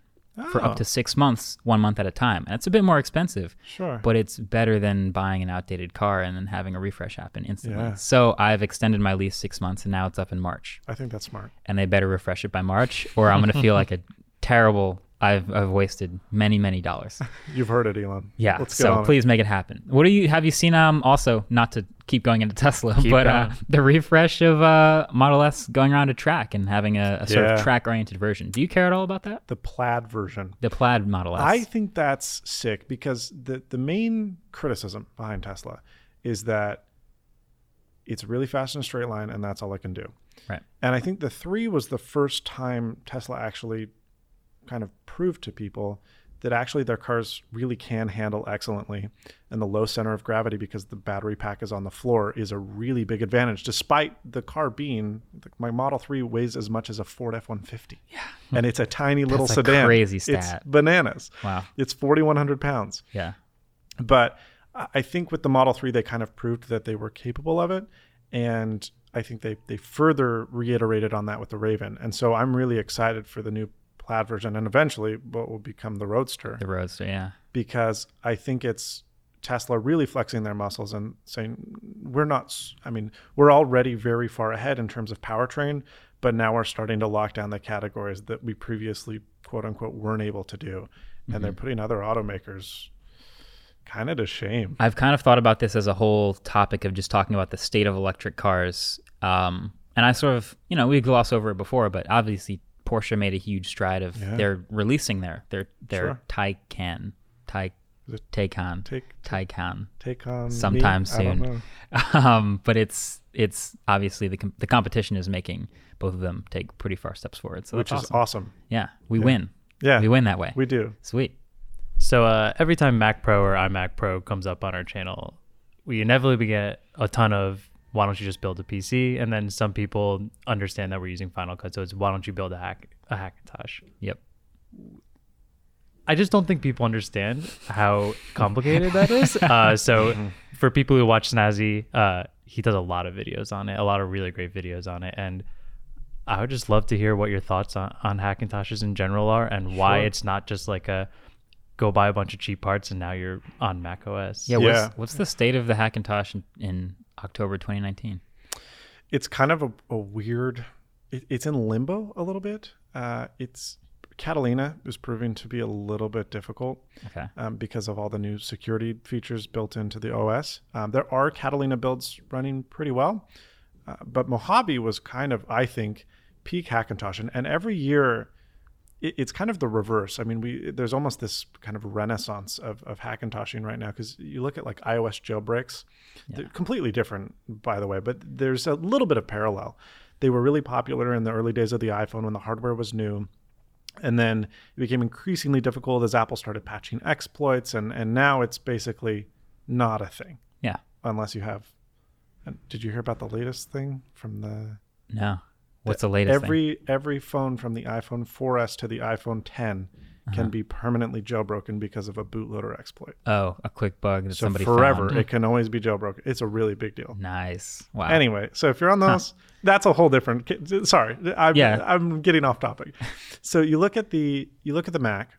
for up Oh. to six months, one month at a time. And it's a bit more expensive, Sure. but it's better than buying an outdated car and then having a refresh happen instantly. Yeah. So I've extended my lease six months, and now it's up in March I think that's smart. and they better refresh it by March, or I'm gonna feel like a terrible, I've I've wasted many many dollars. You've heard it, Elon. Yeah. Let's so it. please make it happen. What do you have you seen? Um, also not to keep going into Tesla, Keep but uh, the refresh of uh Model S going around a track and having a, a sort Yeah. of track oriented version. Do you care at all about that? The plaid version. The plaid Model S. I think that's sick because the the main criticism behind Tesla is that it's really fast in a straight line and that's all it can do. Right. And I think the 3 was the first time Tesla actually kind of prove to people that actually their cars really can handle excellently and the low center of gravity because the battery pack is on the floor is a really big advantage despite the car being my model 3 weighs as much as a ford f-150 yeah and it's a tiny little That's a sedan crazy it's stat. bananas Wow. it's 4100 pounds Yeah. but I I think with the Model 3, they kind of proved that they were capable of it. And I think they, they further reiterated on that with the Raven. And so I'm really excited for the new plaid version and eventually what will become the Roadster The Roadster. Yeah. because I think it's Tesla really flexing their muscles and saying, we're not, i mean, we're already very far ahead in terms of powertrain, but now we're starting to lock down the categories that we previously, quote unquote, weren't able to do. And they're putting other automakers kind of to shame. I've kind of thought about this as a whole topic of just talking about the state of electric cars. Um, and I sort of, you know, we glossed over it before, but obviously Porsche made a huge stride of Yeah. they're releasing their their their Sure. Taycan, Tay, Is it Taycan, Taycan. take on me? Sometime soon. Um, but it's it's obviously the com- the competition is making both of them take pretty far steps forward. So which that's is awesome. awesome. Yeah, we win. Yeah, We win that way. we do. Sweet. So uh, every time Mac Pro or iMac Pro comes up on our channel, we inevitably get a ton of why don't you just build a PC? And then some people understand that we're using Final Cut, so it's why don't you build a hack a Hackintosh? Yep. I just don't think people understand how complicated that is. Uh, so for people who watch Snazzy, uh, he does a lot of videos on it, a lot of really great videos on it, and I would just love to hear what your thoughts on, on Hackintoshes in general are, and why Sure. it's not just like a go buy a bunch of cheap parts and now you're on Mac OS. Yeah. Yeah. What's, what's the state of the Hackintosh in, in October 2019? It's kind of a, a weird. It, it's in limbo a little bit. Uh, it's Catalina is proving to be a little bit difficult Okay. um, because of all the new security features built into the OS. Um, there are Catalina builds running pretty well, uh, but Mojave was kind of, I think, peak Hackintosh, and, and every year it, it's kind of the reverse. I mean, we there's almost this kind of renaissance of, of Hackintoshing right now because you look at like iOS jailbreaks, they're completely different, by the way, but there's a little bit of parallel. They were really popular in the early days of the iPhone when the hardware was new. And then it became increasingly difficult as Apple started patching exploits, and, and now it's basically not a thing Yeah. unless you have. Did you hear about the latest thing from the No. What's the latest thing? every every phone from the iPhone 4S to the iPhone 10 Uh-huh. can be permanently jailbroken because of a bootloader exploit. Oh, a quick bug that So somebody forever, found. it can always be jailbroken. It's a really big deal. Nice. Wow. Anyway, so if you're on those, that's a whole different. Sorry, I'm, Yeah. I'm getting off topic. so you look at the you look at the Mac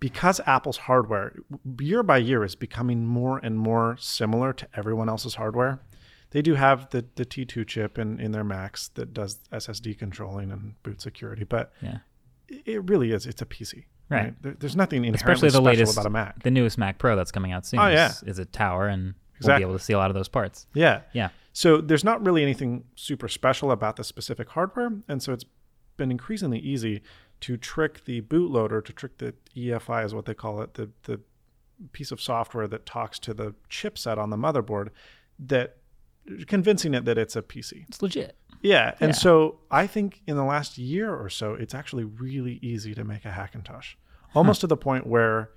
because Apple's hardware year by year is becoming more and more similar to everyone else's hardware. They do have the the T2 chip in in their Macs that does SSD controlling and boot security, but Yeah. it really is. It's a PC. Right. There- there's nothing inherently Especially the special latest, about a Mac. the newest Mac Pro that's coming out soon. Oh, is, yeah. is a tower, and we'll be able to see a lot of those parts. Yeah. Yeah. So there's not really anything super special about the specific hardware, and so it's been increasingly easy to trick the bootloader, to trick the EFI is what they call it, the the piece of software that talks to the chipset on the motherboard, that convincing it that it's a PC. It's legit. Yeah, and Yeah. so I think in the last year or so, it's actually really easy to make a Hackintosh, almost to the point where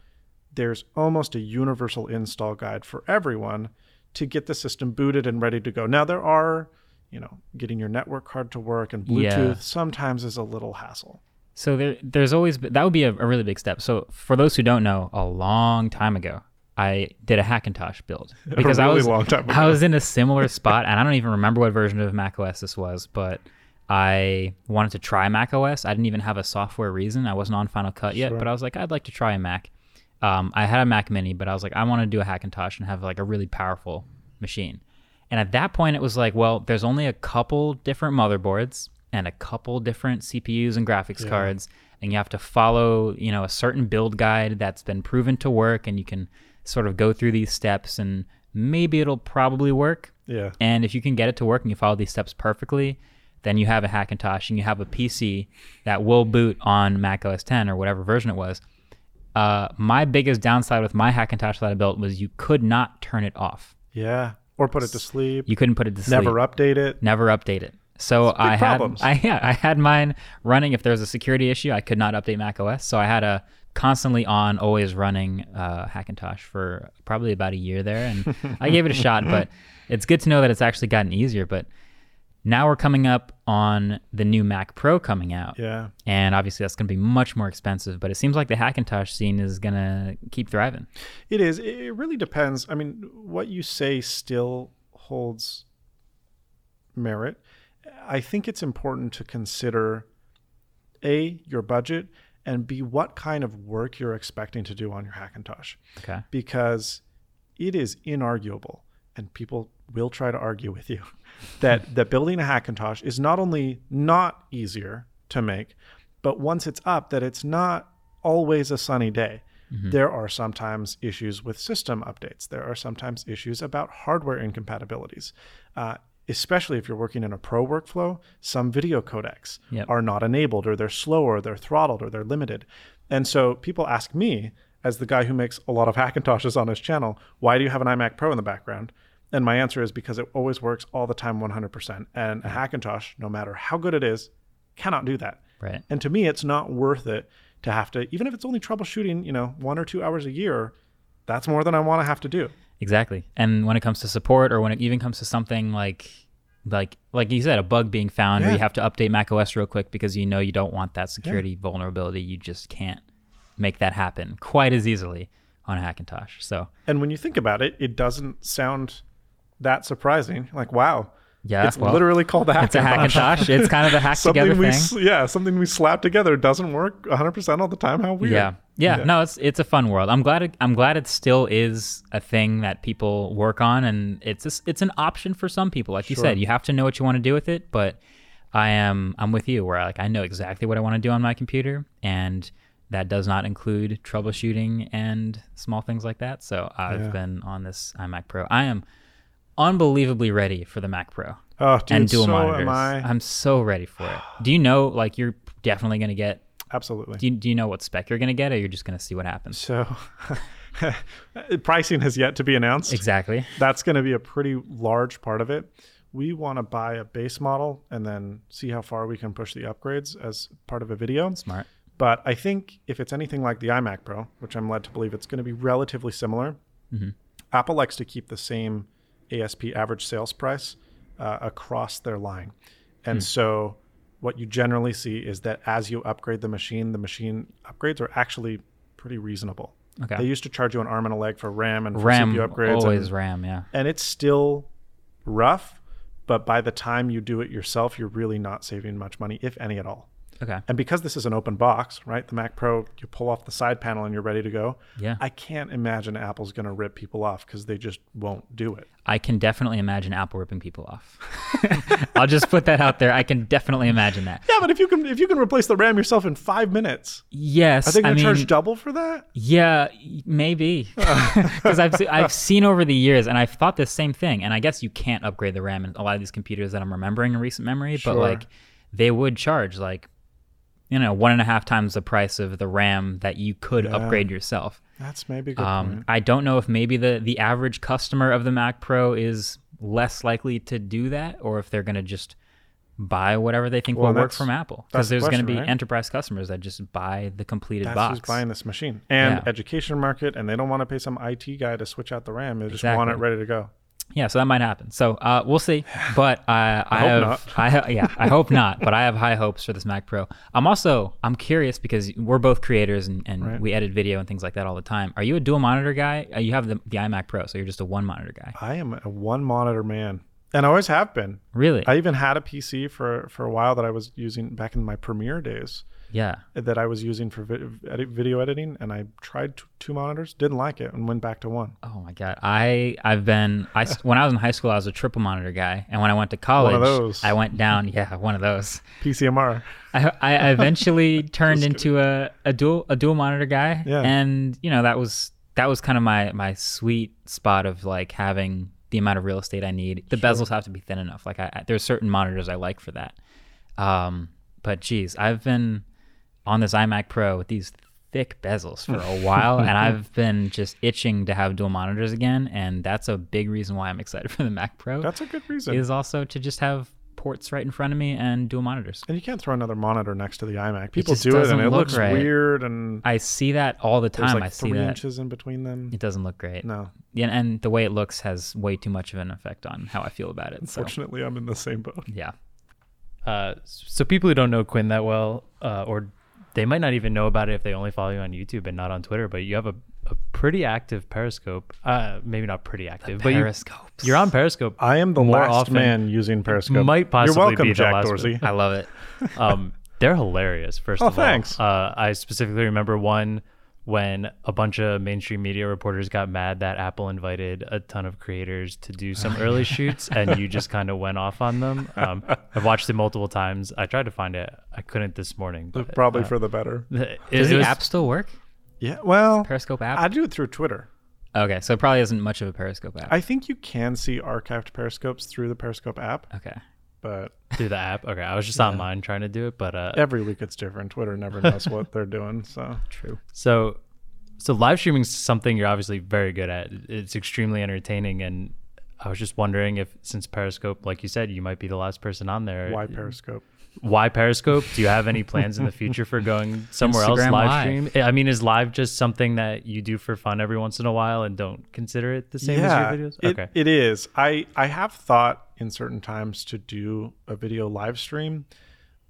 there's almost a universal install guide for everyone to get the system booted and ready to go. Now there are, you know, getting your network card to work and Bluetooth Yeah. sometimes is a little hassle. So there, there's always that would be a, a really big step. So for those who don't know, a long time ago, I did a Hackintosh build because I really was long time I was in a similar spot, and I don't even remember what version of Mac OS this was, but I wanted to try Mac OS. I didn't even have a software reason. I wasn't on Final Cut yet, Sure. but I was like, I'd like to try a Mac. Um, I had a Mac Mini, but I was like, I want to do a Hackintosh and have like a really powerful machine. And at that point, it was like, well, there's only a couple different motherboards. and a couple different CPUs and graphics cards, and you have to follow, you know, a certain build guide that's been proven to work, and you can sort of go through these steps, and maybe it'll probably work. Yeah. And if you can get it to work and you follow these steps perfectly, then you have a Hackintosh and you have a PC that will boot on Mac OS 10 or whatever version it was. Uh, my biggest downside with my Hackintosh that I built was you could not turn it off. Yeah. Or put it to sleep. You couldn't put it to sleep. Never update it. Never update it. So I had problems. I yeah, I had mine running. If there was a security issue, I could not update Mac OS. So I had a constantly on, always running uh, Hackintosh for probably about a year there, and I gave it a shot. But it's good to know that it's actually gotten easier. But now we're coming up on the new Mac Pro coming out, Yeah. and obviously that's going to be much more expensive. But it seems like the Hackintosh scene is going to keep thriving. It is. It it really depends. I mean, what you say still holds merit. I think it's important to consider A, your budget, and B, what kind of work you're expecting to do on your Hackintosh. Okay. Because it is inarguable, and people will try to argue with you, that, that building a Hackintosh is not only not easier to make, but once it's up, that it's not always a sunny day. There are sometimes issues with system updates. There are sometimes issues about hardware incompatibilities. Uh, especially if you're working in a pro workflow, some video codecs Yep. are not enabled, or they're slower, they're throttled, or they're limited. And so people ask me, as the guy who makes a lot of Hackintoshes on his channel, why do you have an iMac Pro in the background? And my answer is because it always works all the time 100%. And a Hackintosh, no matter how good it is, cannot do that. Right. And to me, it's not worth it to have to, even if it's only troubleshooting, you know, one or two hours a year, that's more than I want to have to do. Exactly. And when it comes to support, or when it even comes to something like, like, like you said, a bug being found, or you have to update Mac OS real quick because you know you don't want that security vulnerability, you just can't make that happen quite as easily on a Hackintosh. So And when you think about it, it doesn't sound that surprising. Like, wow, yeah, it's well, literally called a Hackintosh. it's a Hackintosh. it's kind of a hack together something we, thing. yeah, something we slap together doesn't work 100% all the time. How weird. Yeah. Yeah, Yeah. No, it's it's a fun world. I'm glad. It, I'm glad it still is a thing that people work on, and it's a, it's an option for some people. Like you said, you have to know what you want to do with it. But I am I'm with you, where like I know exactly what I want to do on my computer, and that does not include troubleshooting and small things like that. So I've Yeah. been on this iMac Pro. I am unbelievably ready for the Mac Pro Oh, dude, and dual so monitors. I. I'm so ready for it. Do you know like you're definitely going to get Absolutely. do you, do you know what spec you're going to get, or you're just going to see what happens? So pricing has yet to be announced. Exactly. That's going to be a pretty large part of it. We want to buy a base model and then see how far we can push the upgrades as part of a video. Smart. But I think if it's anything like the iMac Pro, which I'm led to believe it's going to be relatively similar, Apple likes to keep the same ASP average sales price uh, across their line. And so what you generally see is that as you upgrade the machine, the machine upgrades are actually pretty reasonable. Okay. They used to charge you an arm and a leg for RAM and for RAM CPU upgrades. always and, RAM. Yeah. and it's still rough, but by the time you do it yourself, you're really not saving much money, if any at all. Okay. And because this is an open box, right? The Mac Pro, you pull off the side panel and you're ready to go. Yeah. I can't imagine Apple's going to rip people off because they just won't do it. I can definitely imagine Apple ripping people off. I'll just put that out there. I can definitely imagine that. Yeah, but if you can if you can replace the RAM yourself in five minutes, Yes. are they I going to charge double for that? yeah, maybe. Because I've I've seen over the years, and I've thought the same thing. And I guess you can't upgrade the RAM in a lot of these computers that I'm remembering in recent memory, Sure. but like they would charge like you know one and a half times the price of the RAM that you could Yeah. upgrade yourself. That's maybe Um. I don't know if maybe the the average customer of the Mac Pro is less likely to do that, or if they're going to just buy whatever they think Well, will work from Apple. Because the there's going to be right? enterprise customers that just buy the completed That's box. who's buying this machine. And Yeah. education market, and they don't want to pay some IT guy to switch out the RAM. They just want it ready to go. Yeah, so that might happen. So uh, we'll see. But uh, I, hope have, not. I ha- yeah, I hope not. But I have high hopes for this Mac Pro. I'm also I'm curious because we're both creators and, and Right. we edit video and things like that all the time. Are you a dual monitor guy? Uh, you have the, the iMac Pro, so you're just a one monitor guy. I am a one monitor man. and I always have been. Really? I even had a PC for for a while that I was using back in my Premiere days yeah. that I was using for vid- video editing, and I tried t- two monitors, didn't like it, and went back to one. Oh my god. I I've been I when I was in high school I was a triple monitor guy, and when I went to college, those. I went down. Yeah, one of those. PCMR. I, I eventually turned into a, a dual a dual monitor guy, Yeah. and you know that was that was kind of my my sweet spot of like having the amount of real estate I need. The bezels have to be thin enough. Like I, I there's certain monitors I like for that. Um, but geez, I've been on this iMac Pro with these thick bezels for a while, and I've been just itching to have dual monitors again, and that's a big reason why I'm excited for the Mac Pro. That's a good reason. is also to just have ports right in front of me and dual monitors. and you can't throw another monitor next to the iMac. People just do it, and it look looks right. weird, and I see that all the time. like I see three that. inches in between them. It doesn't look great. No, Yeah, and the way it looks has way too much of an effect on how I feel about it. So I'm in the same boat. yeah, Uh, so people who don't know Quinn that well, uh, or they might not even know about it if they only follow you on YouTube and not on Twitter, but you have a, a pretty active Periscope. Uh, maybe not pretty active, but you, periscopes. you're on Periscope. I am the More last often- man using Periscope. Might possibly You're welcome, be the Jack last Dorsey. I love it. um, they're hilarious. First Oh, of all, thanks. Uh, I specifically remember one when a bunch of mainstream media reporters got mad that Apple invited a ton of creators to do some early shoots, and you just kind of went off on them. Um, I've watched it multiple times. I tried to find it. I couldn't this morning. But, Probably uh, for the better. it- Does the was- app still work? Yeah. Well, Periscope app? I do it through Twitter. okay, so it probably isn't much of a Periscope app. I think you can see archived Periscopes through the Periscope app, okay. But through the app. Okay, I was just on mine trying to do it, but uh, every week it's different. Twitter never knows what they're doing. So True. So, so live streaming is something you're obviously very good at. It's extremely entertaining, and I was just wondering if, since Periscope, like you said, you might be the last person on there. why Periscope? Why Periscope? Do you have any plans in the future for going somewhere else live Live. stream? I mean, is live just something that you do for fun every once in a while and don't consider it the same as your videos? It, it is. I I have thought in certain times to do a video live stream,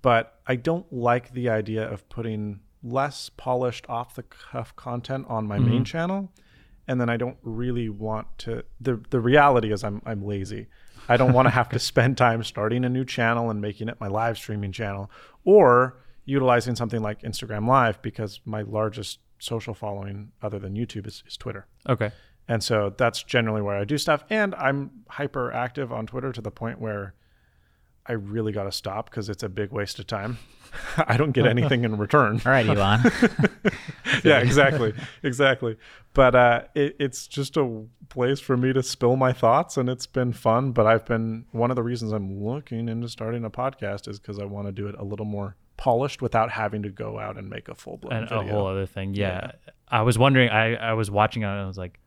but I don't like the idea of putting less polished off the cuff content on my Mm-hmm. main channel. And then I don't really want to the the reality is I'm I'm lazy. I don't want to have to spend time starting a new channel and making it my live streaming channel or utilizing something like Instagram Live because my largest social following other than YouTube is, is Twitter. okay. And so that's generally where I do stuff. And I'm hyper active on Twitter to the point where I really got to stop because it's a big waste of time. I don't get anything in return. All right, Elon. yeah, exactly. Exactly. But uh, it, it's just a place for me to spill my thoughts and it's been fun. But I've been, one of the reasons I'm looking into starting a podcast is because I want to do it a little more polished without having to go out and make a full blown and video. a whole other thing. Yeah. I was wondering, I, I was watching it and I was like,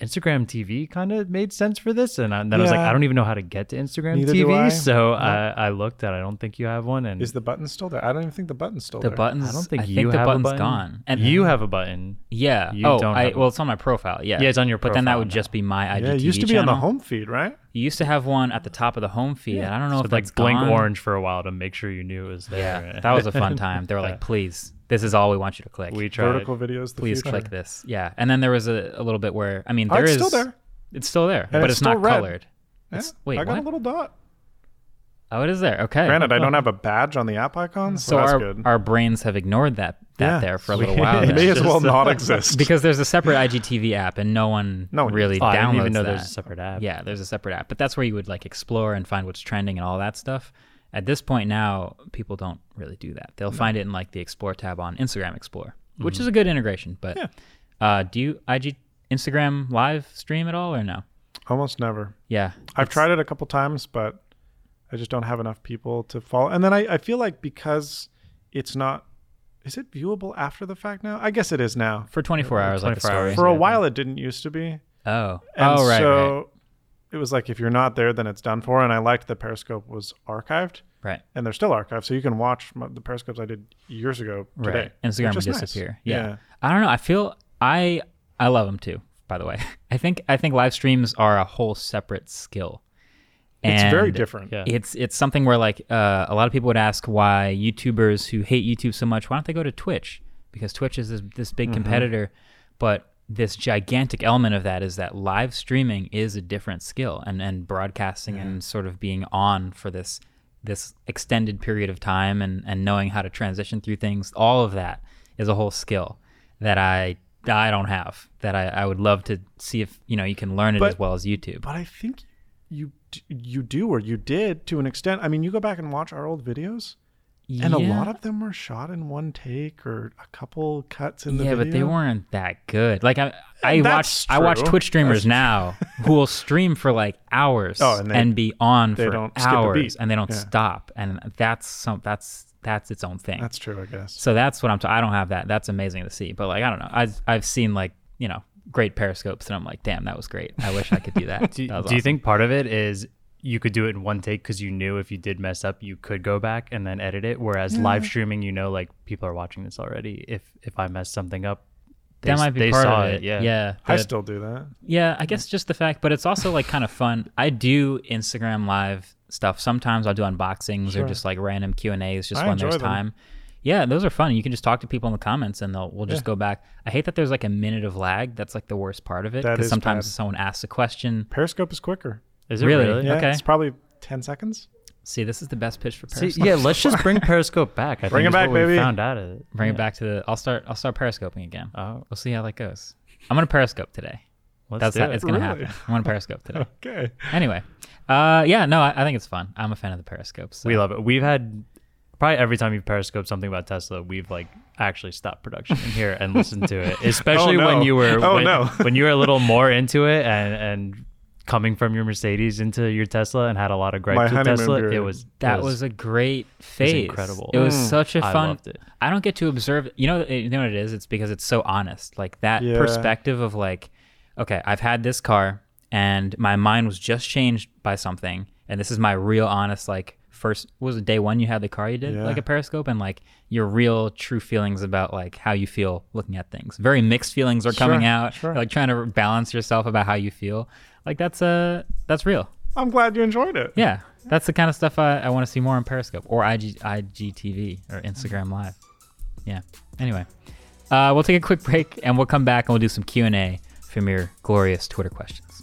Instagram TV kind of made sense for this. And I- then I was like, I don't even know how to get to Instagram Neither TV. I. So No. I, I looked at I don't think you have one. And Is the button still there? I don't even think the button's still the there. buttons. I don't think I you think the have button's a button. gone. And you have a button. yeah. you oh, don't I, have a- well, it's on my profile. Yeah. Yeah, it's on your But then that would now. just be my IGTV Yeah, it used to be on the home feed, right? You used to have one at the top of the home feed. and I don't know So if like blink gone. orange for a while to make sure you knew it was there. Yeah, that was a fun time. They were like, "Please, this is all we want you to click. we tried. Vertical videos. The Please future. click this." Yeah, and then there was a, a little bit where I mean, Oh, it's is still there. It's still there, but it's it's, not red. colored. Yeah, It's- wait, I got what? a little dot. Oh, it is there. Okay. Granted, I don't have a badge on the app icon, so, so that's our good. our brains have ignored that that Yeah. there for a little while. it may as well not exist. because there's a separate IGTV app and no one No one really Oh, I downloads didn't even know that. there's a separate app. Yeah, there's a separate app, but that's where you would like explore and find what's trending and all that stuff. At this point now, people don't really do that. They'll find it in like the Explore tab on Instagram Explore, which is a good integration. But Yeah. uh, do you IG Instagram live stream at all or no? Almost never. Yeah, I've tried it a couple times, but I just don't have enough people to follow. And then I, I feel like because it's not, is it viewable after the fact now? I guess it is now. for 24 hours, like the 24 story. hours. For a while, it didn't used to be. oh, And oh, right, so right, it was like if you're not there, then it's done for. And I liked that Periscope was archived, right. and they're still archived, so you can watch my, the Periscopes I did years ago today. Right. Instagram which would is nice. disappear. Yeah. Yeah. I don't know. I feel I I love them too. By the way, I think I think live streams are a whole separate skill. It's very different. Yeah. It's it's something where like uh, a lot of people would ask why YouTubers who hate YouTube so much why don't they go to Twitch because Twitch is this, this Mm-hmm. big competitor, but this gigantic element of that is that live streaming is a different skill and and broadcasting and sort of being on for this this extended period of time and and knowing how to transition through things all of that is a whole skill that I I don't have that I, I would love to see if you know you can learn it But- as well as YouTube. But I think you d- you do or you did to an extent. I mean, you go back and watch our old videos, and a lot of them were shot in one take or a couple cuts in the yeah, video. but they weren't that good. Like I, I watch, I watch. Twitch streamers That's now who will stream for like hours Oh, and and, be on for hours and they don't Yeah. stop, and that's some that's that's its own thing. That's true, I guess. so that's what I'm. T- I don't have that. That's amazing to see. But like I don't know. I've I've seen like you know great periscopes, and I'm like, damn, that was great. I wish I could do that. Do, That was do you think part of it is you could do it in one take because you knew if you did mess up, you could go back and then edit it? Whereas live streaming, you know, like people are watching this already. If if I mess something up, they, that might be they part saw of it? Yeah. yeah. I still do that. Yeah, I guess just the fact, but it's also like kind of fun. I do Instagram live stuff. Sometimes I'll do unboxings Sure. or just like random Q and A's just I when enjoy there's them. time. Yeah, those are fun. You can just talk to people in the comments and they'll we'll just Yeah. go back. I hate that there's like a minute of lag. That's like the worst part of it because sometimes bad. someone asks a question. Periscope is quicker. Is it Really? really? Yeah, Okay. it's probably ten seconds. See, this is the best pitch for See, Periscope. yeah, let's just bring Periscope back. I Bring think it is back, what we. Found out of it. Bring Yeah. it back to the. I'll start. I'll start periscoping again. Oh, We'll see how that goes. I'm gonna periscope today. let's That's do not, it. it's gonna Really? happen. I'm gonna periscope today. Okay. anyway, uh, yeah, no, I, I think it's fun. I'm a fan of the periscopes. So. We love it. We've had probably every time you've periscoped something about Tesla, we've like actually stopped production in here and listened to it. Especially no. when you were Oh, when, no. when you were a little more into it and and coming from your Mercedes into your Tesla and had a lot of gripes My with honeymoon Tesla. It was That it was, a great phase. incredible. It was Mm. such a fun. loved it. I don't get to observe. You know, you know what it is. It's because it's so honest. Like that Yeah. perspective of like, okay, I've had this car, and my mind was just changed by something, and this is my real honest like first. Was it day one you had the car? You did Yeah. like a Periscope, and like your real true feelings about like how you feel looking at things. Very mixed feelings are coming Sure, out. sure. Like trying to balance yourself about how you feel. Like that's uh that's real. I'm glad you enjoyed it. Yeah, that's the kind of stuff I, I want to see more on Periscope or IG, IGTV or Instagram Live. Yeah. Anyway, uh, we'll take a quick break and we'll come back and we'll do some Q and A from your glorious Twitter questions.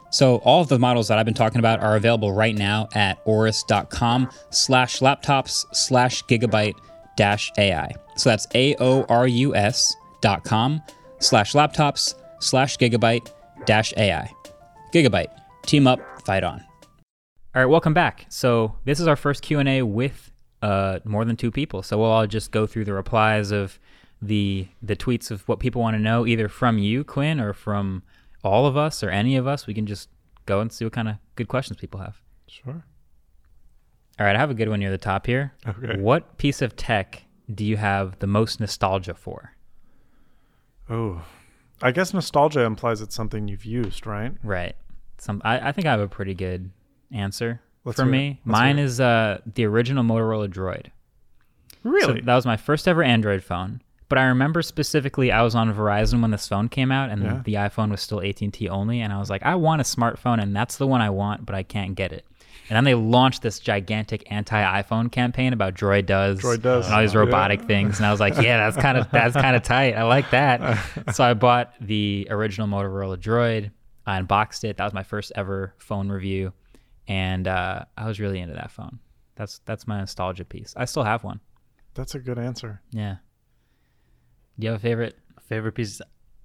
So all of the models that I've been talking about are available right now at aorus.com slash laptops slash gigabyte dash AI. So that's A-O-R-U-S dot com slash laptops slash gigabyte dash AI. Gigabyte. Team up, fight on. All right, welcome back. So this is our first Q&A with uh, more than two people. So we'll all just go through the replies of the the tweets of what people want to know, either from you, Quinn, or from all of us or any of us. We can just go and see what kind of good questions people have. Sure. All right, I have a good one near the top here. Okay. What piece of tech do you have the most nostalgia for? Oh, I guess nostalgia implies it's something you've used, right? Right. Some I, I think I have a pretty good answer Let's for me. Mine is uh the original Motorola Droid. Really? So that was my first ever Android phone. But I remember specifically I was on Verizon when this phone came out and Yeah. the iPhone was still AT&T only and I was like I want a smartphone and that's the one I want but I can't get it. And then they launched this gigantic anti-iPhone campaign about Droid does, Droid does. and all these Yeah. robotic things and I was like, yeah, that's kind of that's kind of tight. I like that. so I bought the original Motorola Droid. I unboxed it. That was my first ever phone review and uh, I was really into that phone. That's that's my nostalgia piece. I still have one. That's a good answer. Yeah. Do you have a favorite Favorite piece?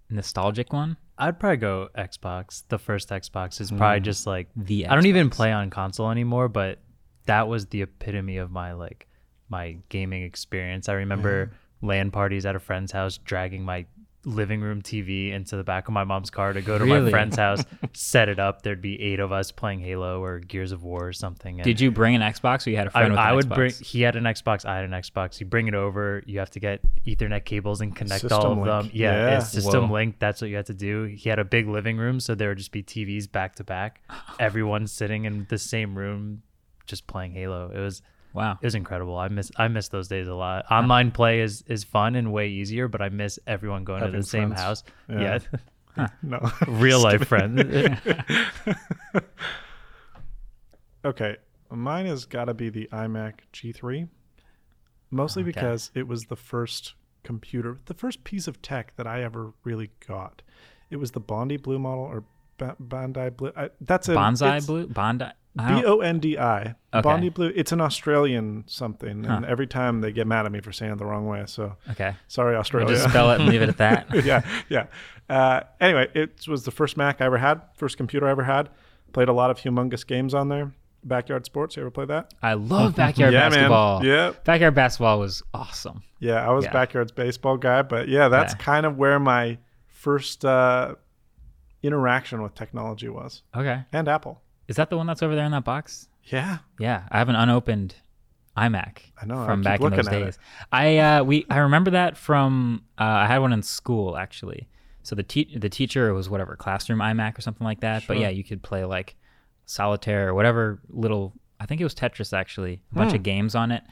nostalgic one? I'd probably go Xbox. The first Xbox is probably mm. just like The I don't even play on console anymore, but that was the epitome of my like my gaming experience. I remember LAN parties at a friend's house, dragging my living room TV into the back of my mom's car to go to my friend's house, set it up. There'd be eight of us playing Halo or Gears of War or something. And Did you bring an Xbox or you had a friend with an I would Xbox? bring. He had an Xbox. I had an Xbox. You bring it over. You have to get Ethernet cables and connect all System of them. Yeah, Yeah. it's system Whoa. link. That's what you had to do. He had a big living room, so there would just be TVs back to back. Everyone sitting in the same room, just playing Halo. It was Wow. it was incredible. I miss I miss those days a lot. Uh, Online play is is fun and way easier, but I miss everyone going to Having the same friends. house. Yeah. Yeah, No. real life friends. Okay, mine has got to be the iMac G3, mostly Okay. because it was the first computer, the first piece of tech that I ever really got. It was the Bondi Blue model or ba- Bondi Blue. I, that's a Bonsai Blue? Bondi? I B don't- O N D I. Okay. Bondi Blue. It's an Australian something, and Huh. every time they get mad at me for saying it the wrong way. So Okay. sorry, We'll Australia. just spell it and leave it at that. yeah, yeah. Uh, anyway, it was the first Mac I ever had, first computer I ever had. Played a lot of humongous games on there. Backyard Sports, you ever play that? I love backyard yeah, basketball. man. Yeah, Backyard basketball was awesome. yeah. I was Yeah. backyards baseball guy, but yeah, that's Okay. kind of where my first uh, interaction with technology was, Okay. and Apple. Is that the one that's over there in that box? Yeah, Yeah, I have an unopened iMac I know, from keep back in those days. I uh, we I remember that from uh, I had one in school actually. So the te- the teacher was whatever classroom iMac or something like that. But yeah, you could play like solitaire or whatever little. I think it was Tetris actually. A bunch Hmm. of games on it.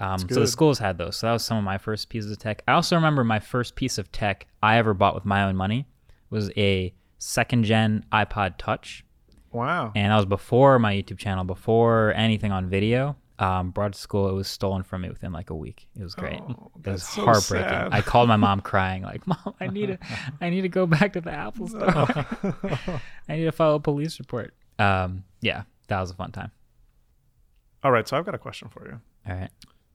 Um, so the schools had those. So that was some of my first pieces of tech. I also remember my first piece of tech I ever bought with my own money was a second gen iPod Touch wow. and that was before my YouTube channel, before anything on video. Um, brought to school, it was stolen from me within like a week. It was great. Oh, it was that's so heartbreaking. sad. I called my mom crying, like, "Mom, I need to, I need to go back to the Apple store. I need to file a police report." Um, yeah, that was a fun time. All right, so I've got a question for you. All right.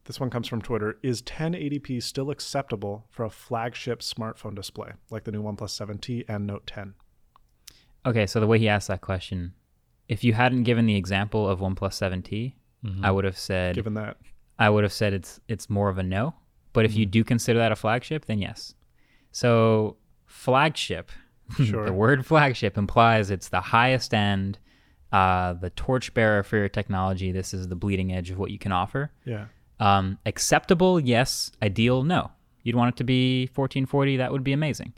This one comes from Twitter. Is 1080p still acceptable for a flagship smartphone display like the new OnePlus 7T and Note 10? Okay, so the way he asked that question, if you hadn't given the example of One 7T, I would have said Given that, I would have said it's it's more of a no. But if you do consider that a flagship, then yes. So flagship, Sure. the word flagship implies it's the highest end, uh, the torchbearer for your technology. This is the bleeding edge of what you can offer. yeah. Um, acceptable, yes. Ideal, no. You'd want it to be 1440. That would be amazing.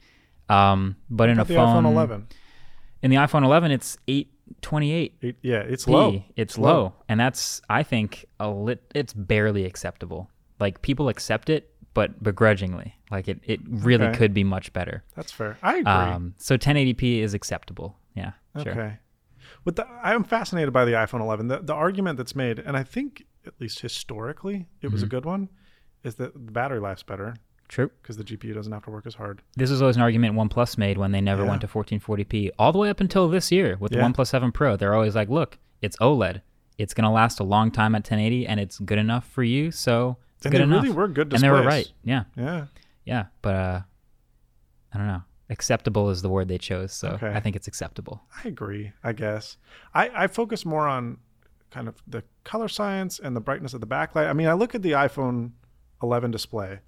Um, but in a phone, iPhone 11. In the iPhone 11, it's 828 It- yeah, it's P, low. It's low. and that's I think a lit. It's barely acceptable. Like people accept it, but begrudgingly. Like it, it really Okay. could be much better. That's fair. I agree. Um, so 1080p is acceptable. Yeah, sure. okay. With the, I'm fascinated by the iPhone 11. The, the argument that's made, and I think at least historically it was a Mm-hmm. good one, is that the battery life's better True. because the GPU doesn't have to work as hard. This was always an argument OnePlus made when they never Yeah. went to 1440p, all the way up until this year with Yeah. the OnePlus 7 Pro. They're always like, "Look, it's OLED. It's gonna last a long time at 1080, and it's good enough for you. So it's And good enough." really were good and they were right. Yeah. Yeah. Yeah, but uh, I don't know. Acceptable is the word they chose, so Okay. I think it's acceptable. I agree, I guess. I, I focus more on kind of the color science and the brightness of the backlight. I mean, I look at the iPhone 11 display,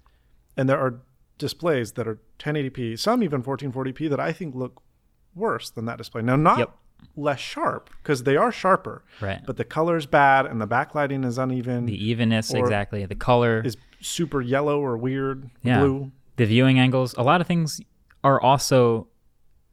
and there are displays that are 1080p, some even 1440p, that I think look worse than that display. Now, not Yep. less sharp because they are sharper. Right. But the color's bad and the backlighting is uneven. The evenness, exactly. The color, is super yellow or weird yeah. blue. The viewing angles. A lot of things are also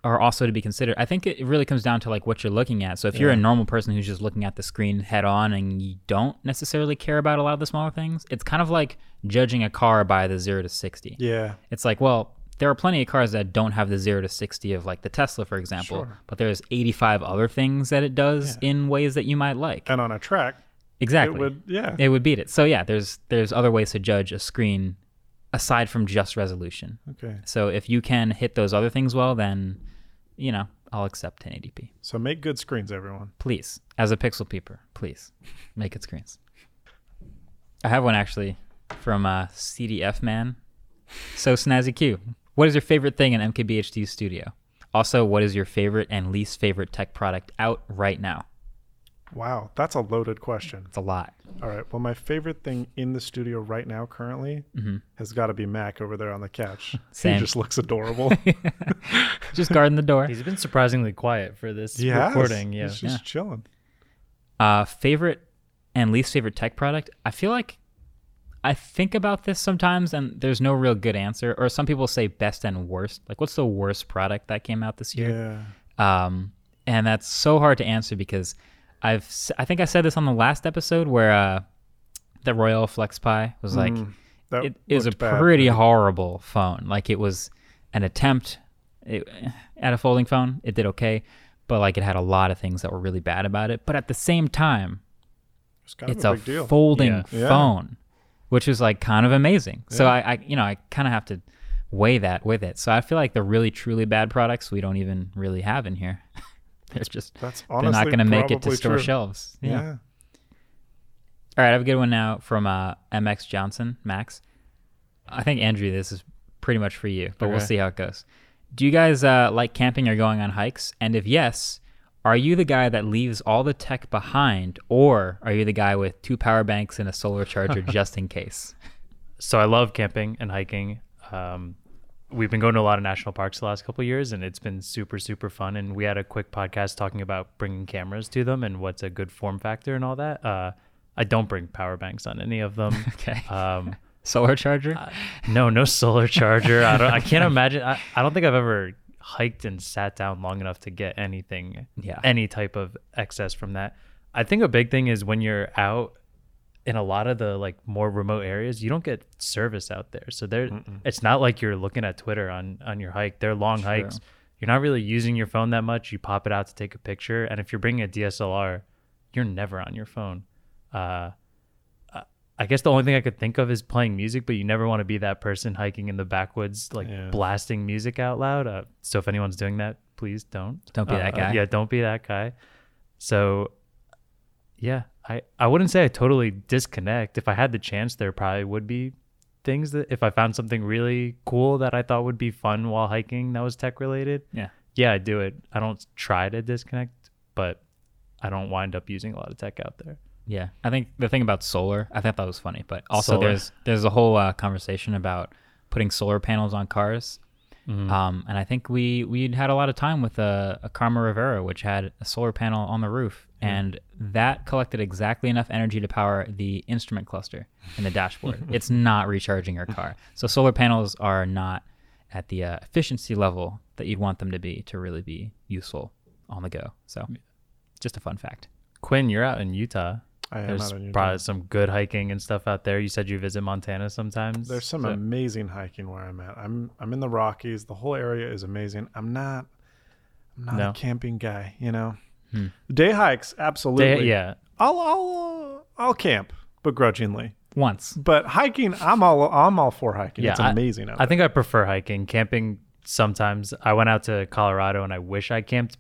are also to be considered. I think it really comes down to like what you're looking at. So if you're a normal person who's just looking at the screen head on and you don't necessarily care about a lot of the smaller things, it's kind of like judging a car by the 0 to 60. Yeah. It's like, well, there are plenty of cars that don't have the 0 to 60 of like the Tesla for example, Sure. but there's 85 other things that it does in ways that you might like. And on a track, exactly. it would yeah. it would beat it. So yeah, there's there's other ways to judge a screen aside from just resolution. okay. So if you can hit those other things well, then you know I'll accept 1080p. So make good screens, everyone. Please, as a pixel peeper, please make good screens. I have one actually from uh, CDF man. So snazzy Q. What is your favorite thing in MKBHD Studio? Also, what is your favorite and least favorite tech product out right now? Wow, that's a loaded question. It's a lot. All right. Well, my favorite thing in the studio right now, currently, has got to be Mac over there on the couch. Same. He just looks adorable. Just guarding the door. He's been surprisingly quiet for this he has. recording. Yeah. He's just Yeah. chilling. Uh, favorite and least favorite tech product? I feel like I think about this sometimes, and there's no real good answer. Or some people say best and worst. Like, what's the worst product that came out this year? Yeah. Um, and that's so hard to answer because I've s- I think I said this on the last episode where uh, the Royole FlexPai was like Mm, that it is a bad. pretty horrible phone. Like it was an attempt it, at a folding phone. It did okay, but like it had a lot of things that were really bad about it. But at the same time, It's kind it's of a a big deal. folding Yeah. Yeah. phone, which is like kind of amazing. So I, I, you know, I kind of have to weigh that with it. So I feel like the really truly bad products we don't even really have in here. They're just That's they're not going to make it to store true. shelves. Yeah. yeah. All right, I have a good one now from uh, MX Johnson, Max. I think Andrew, this is pretty much for you, but we'll see how it goes. Do you guys uh, like camping or going on hikes? And if yes, are you the guy that leaves all the tech behind, or are you the guy with two power banks and a solar charger just in case? so I love camping and hiking. Um, we've been going to a lot of national parks the last couple of years, and it's been super, super fun. And we had a quick podcast talking about bringing cameras to them and what's a good form factor and all that. Uh, I don't bring power banks on any of them. Okay, Um, solar charger. no, no solar charger. I don't. I can't imagine. I, I don't think I've ever hiked and sat down long enough to get anything, Yeah. any type of excess from that. I think a big thing is when you're out in a lot of the like more remote areas, you don't get service out there. So there, it's not like you're looking at Twitter on on your hike. They're long hikes. You're not really using your phone that much. You pop it out to take a picture, and if you're bringing a DSLR, you're never on your phone. Uh, I- I guess the only thing I could think of is playing music, but you never want to be that person hiking in the backwoods, like Yeah. blasting music out loud. Uh, so if anyone's doing that, please don't. Don't be Uh, that uh, guy. yeah, don't be that guy. So, yeah, I I wouldn't say I totally disconnect. If I had the chance, there probably would be things that if I found something really cool that I thought would be fun while hiking that was tech related, Yeah. yeah, I do it. I don't try to disconnect, but I don't wind up using a lot of tech out there. Yeah, I think the thing about solar, I thought that was funny, but also Solar. there's there's a whole uh, conversation about putting solar panels on cars, Mm-hmm. um, and I think we we had a lot of time with a, a Karma Revero, which had a solar panel on the roof, and that collected exactly enough energy to power the instrument cluster in the dashboard. it's not recharging your car, so solar panels are not at the uh, efficiency level that you'd want them to be to really be useful on the go. So, just a fun fact. Quinn, you're out in Utah. I am There's probably some good hiking and stuff out there. You said you visit Montana sometimes. There's some So- amazing hiking where I'm at. I'm I'm in the Rockies. The whole area is amazing. I'm not I'm not No. a camping guy, you know. Hmm. Day hikes, absolutely. They- yeah, I'll I'll uh, I'll camp begrudgingly. Once, But hiking, I'm all I'm all for hiking. Yeah, it's I- amazing out I think I prefer hiking. Camping sometimes. I went out to Colorado and I wish I camped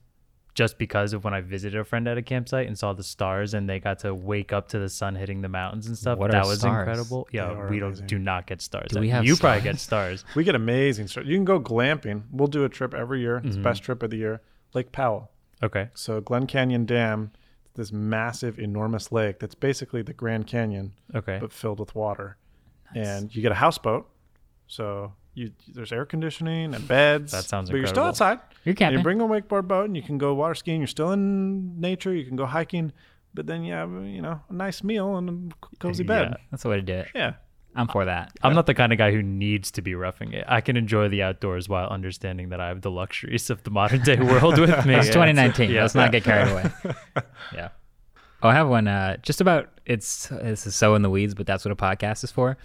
just because of when I visited a friend at a campsite and saw the stars and they got to wake up to the sun hitting the mountains and stuff. What that was stars? incredible. Yeah, we don't do not get stars. Do we have you probably get stars. We get amazing stars. You can go glamping. We'll do a trip every year. Mm-hmm. It's the best trip of the year. Lake Powell. Okay. So Glen Canyon Dam, this massive, enormous lake that's basically the Grand Canyon, Okay. but filled with water. And you get a houseboat. So You there's air conditioning and beds. That sounds But you're still outside. You're camping. you bring a wakeboard boat and you can go water skiing. You're still in nature. You can go hiking. But then you have you know a nice meal and a cozy bed. That's the way to do it. Yeah. I'm for that. I'm not the kind of guy who needs to be roughing it. I can enjoy the outdoors while understanding that I have the luxuries of the modern day world with me. It's 2019. yeah. Let's not get carried away. yeah. Oh, I have one. Uh, just about it's this is so in the weeds, but that's what a podcast is for.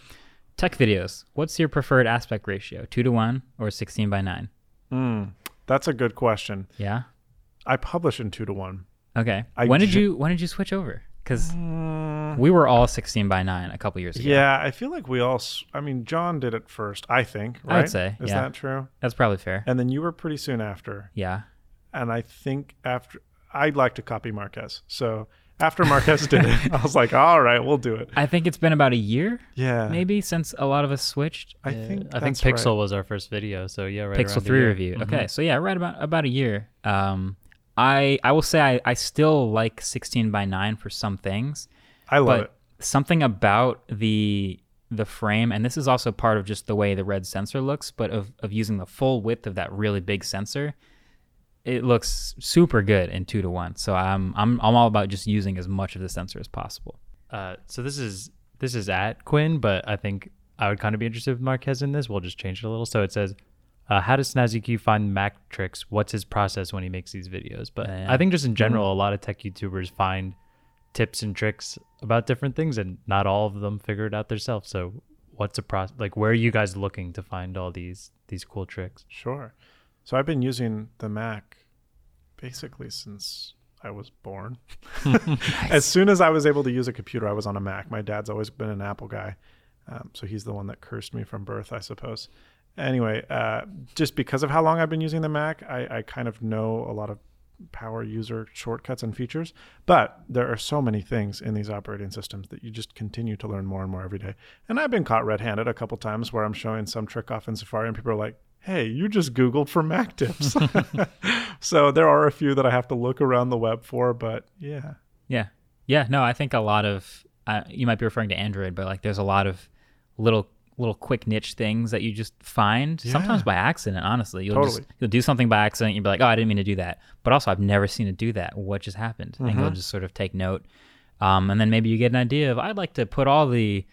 Tech videos. What's your preferred aspect ratio? Two to one or sixteen by nine? Mm, that's a good question. Yeah. I publish in two to one. Okay. I when did ju- you when did you switch over? Because we were all sixteen by nine a couple years ago. Yeah, I feel like we all. I mean, John did it first. I think. Right? I would say, Is yeah. that true? That's probably fair. And then you were pretty soon after. Yeah. And I think after I'd like to copy Marques. So after Marques did it, I was like, all right, we'll do it. I think it's been about a year, Yeah. maybe, since a lot of us switched. I think I think Pixel right. was our first video, so yeah, right. Pixel three year. review. Mhm. Okay, so yeah, right about about a year. Um, I I will say I, I still like 16 by 9 for some things, I love but it. something about the the frame, and this is also part of just the way the red sensor looks, but of of using the full width of that really big sensor, it looks super good in two to one. So I'm I'm I'm all about just using as much of the sensor as possible. Uh, so this is this is at Quinn, but I think I would kind of be interested with Marques in this. We'll just change it a little. So it says, uh, "How does SnazzyQ find Mac tricks? What's his process when he makes these videos?" But Yeah. I think just in general, a lot of tech YouTubers find tips and tricks about different things, and not all of them figure it out themselves. So what's a process? Like, where are you guys looking to find all these these cool tricks? Sure. So I've been using the Mac basically since I was born. As soon as I was able to use a computer, I was on a Mac. My dad's always been an Apple guy. Um, so he's the one that cursed me from birth, I suppose. Anyway, uh, just because of how long I've been using the Mac, I, I kind of know a lot of power user shortcuts and features. But there are so many things in these operating systems that you just continue to learn more and more every day. And I've been caught red handed a couple times where I'm showing some trick off in Safari and people are like, hey, you just Googled for Mac tips. so there are a few that I have to look around the web for, but yeah. Yeah. Yeah. No, I think a lot of uh, you might be referring to Android, but like there's a lot of little little quick niche things that you just find sometimes by accident. Honestly, you'll Totally. just you'll do something by accident. You'll be like, oh, I didn't mean to do that. But also, I've never seen it do that. What just happened? And you'll just sort of take note. Um, and then maybe you get an idea of I'd like to put all the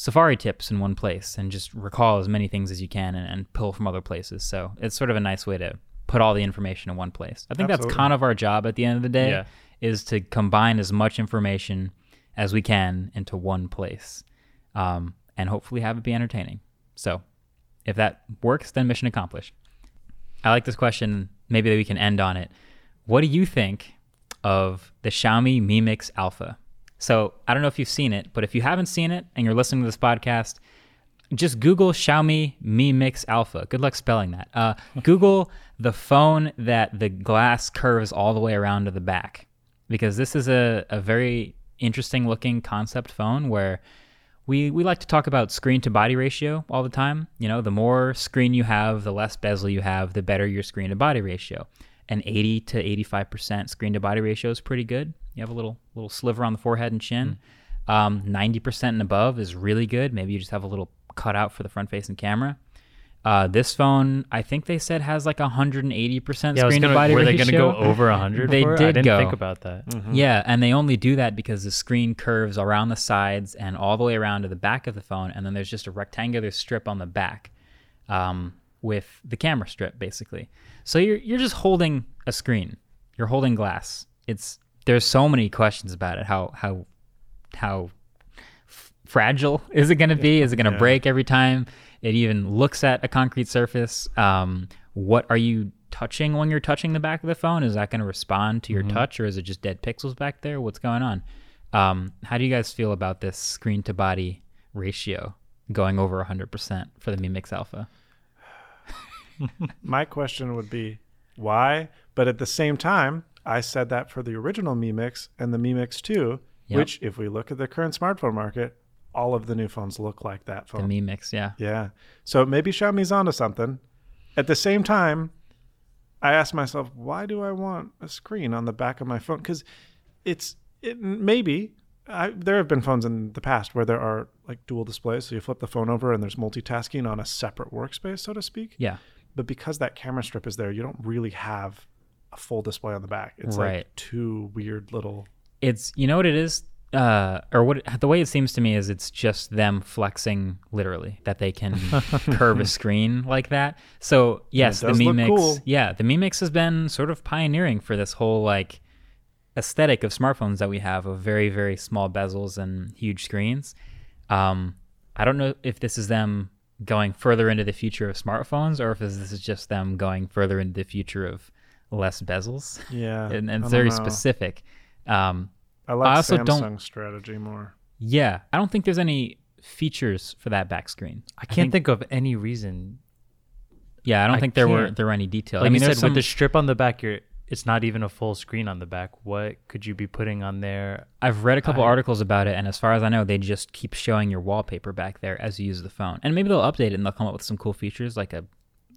Safari tips in one place and just recall as many things as you can and, and pull from other places. So it's sort of a nice way to put all the information in one place. I think that's kind of our job at the end of the day Yeah. is to combine as much information as we can into one place um, and hopefully have it be entertaining. So if that works, then mission accomplished. I like this question. Maybe that we can end on it. What do you think of the Xiaomi Mi Mix Alpha? So I don't know if you've seen it, but if you haven't seen it and you're listening to this podcast, just Google Xiaomi Mi Mix Alpha. Good luck spelling that. Uh, Google the phone that the glass curves all the way around to the back, because this is a, a very interesting looking concept phone where we, we like to talk about screen to body ratio all the time. You know, the more screen you have, the less bezel you have, the better your screen to body ratio. An 80 to 85% screen to body ratio is pretty good. You have a little little sliver on the forehead and chin. Um, 90% and above is really good. Maybe you just have a little cutout for the front facing camera. Uh, this phone, I think they said has like 180% Yeah, screen to gonna, body were ratio. they going to go over 100? They for it? I did didn't go. think about that. Yeah, and they only do that because the screen curves around the sides and all the way around to the back of the phone, and then there's just a rectangular strip on the back um, with the camera strip, basically. So you're you're just holding a screen. You're holding glass. It's there's so many questions about it. How how how f- fragile is it going to be? Is it going to Yeah. break every time it even looks at a concrete surface? Um, what are you touching when you're touching the back of the phone? Is that going to respond to your touch, or is it just dead pixels back there? What's going on? Um, how do you guys feel about this screen to body ratio going over 100% for the Mi Mix Alpha? My question would be why? But at the same time, I said that for the original Mi Mix and the Mi Mix 2, Yep. which, if we look at the current smartphone market, all of the new phones look like that phone. The. Mi Mix, yeah. Yeah. So maybe Xiaomi's onto something. At the same time, I asked myself, why do I want a screen on the back of my phone? Because it's it maybe I, there have been phones in the past where there are like dual displays. So you flip the phone over and there's multitasking on a separate workspace, so to speak. Yeah. But because that camera strip is there, you don't really have a full display on the back. It's Right. like two weird little. It's you know what it is, uh, or what the way it seems to me is it's just them flexing literally that they can curve a screen like that. So yes, the does Mi Mix, cool. yeah, the Mi Mix has been sort of pioneering for this whole like aesthetic of smartphones that we have of very very small bezels and huge screens. Um, I don't know if this is them going further into the future of smartphones or if this is just them going further into the future of less bezels. Yeah. and, and it's very know. specific. Um, I like I also Samsung's don't- strategy more. yeah, I don't think there's any features for that back screen. I can't think of any reason. Yeah, I don't I think there were can't. there were any details. Like I mean, you said, some, with the strip on the back, you're it's not even a full screen on the back. What could you be putting on there? I've read a couple I- articles about it, and as far as I know, they just keep showing your wallpaper back there as you use the phone. And maybe they'll update it and they'll come up with some cool features like a,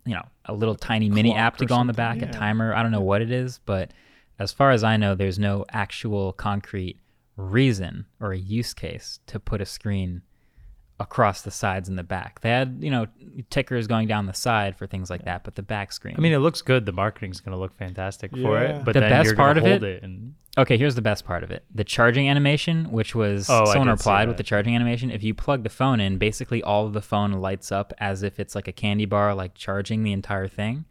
you know, a little tiny mini app to go on the back, a timer. I don't know what it is, but as far as I know, there's no actual concrete reason or a use case to put a screen across the sides and the back. They had, you know, tickers going down the side for things like that, but the back screen. I mean, it looks good. The marketing's going to look fantastic for it. But The then best you're part of hold it- and Okay, here's the best part of it. The charging animation, which was Oh, I someone replied with the charging animation. If you plug the phone in, basically all of the phone lights up as if it's like a candy bar, like charging the entire thing.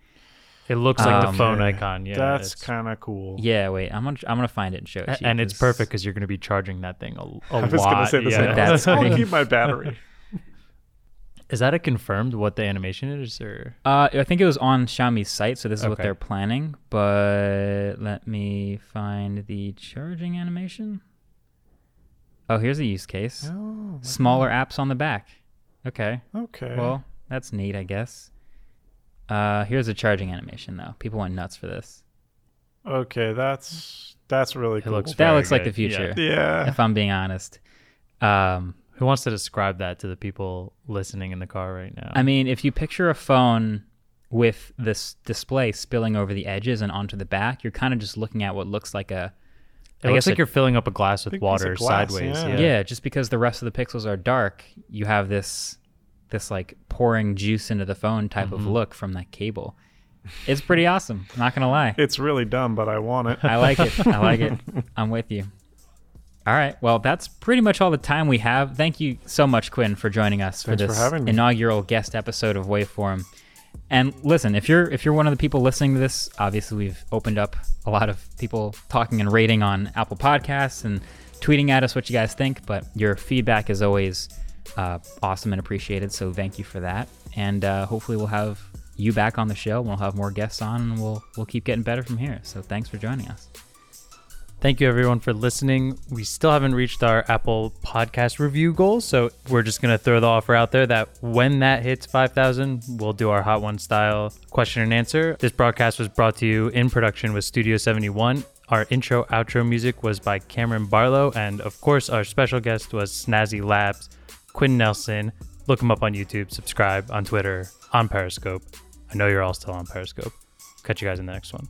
It looks like Um, the phone icon. Yeah, That's it's- kind of cool. Yeah, wait, I'm gonna I'm gonna find it and show it to you. and it's 'cause- perfect because you're going to be charging that thing a, a I lot. I was lot. going to say the yeah. same. That's I'll great. keep my battery. Is that a confirmed what the animation is, or Uh, I think it was on Xiaomi's site, so this is what Okay. they're planning. But let me find the charging animation. Oh, here's a use case. Oh, Smaller apps on the back. Okay. okay. Well, that's neat, I guess. Uh, here's a charging animation though. People went nuts for this. okay, that's that's really It cool. looks That Very looks like the good, yeah. future, yeah. if I'm being honest. Um, who wants to describe that to the people listening in the car right now? I mean, if you picture a phone with this display spilling over the edges and onto the back, you're kind of just looking at what looks like a it I looks guess like a- you're filling up a glass with Big piece of water glass, sideways. yeah. Yeah. yeah. Just because the rest of the pixels are dark, you have this this like pouring juice into the phone type of Mm-hmm. look from that cable. It's pretty awesome. Not gonna lie. It's really dumb, but I want it. I like it. I like it. I'm with you. All right. Well, that's pretty much all the time we have. Thank you so much, Quinn, for joining us Thanks for for this me. inaugural guest episode of Waveform. And listen, if you're if you're one of the people listening to this, obviously we've opened up a lot of people talking and rating on Apple Podcasts and tweeting at us what you guys think. But your feedback is always uh, awesome and appreciated. So thank you for that. And uh, hopefully we'll have you back on the show. We'll have more guests on, and we'll we'll keep getting better from here. So thanks for joining us. Thank you everyone for listening. We still haven't reached our Apple podcast review goal, so we're just gonna throw the offer out there that when that hits 5,000, we'll do our Hot One style question and answer. This broadcast was brought to you in production with Studio 71. Our intro outro music was by Cameron Barlow, and of course, our special guest was Snazzy Labs, Quinn Nelson. Look him up on YouTube, subscribe on Twitter, on Periscope. I know you're all still on Periscope. Catch you guys in the next one.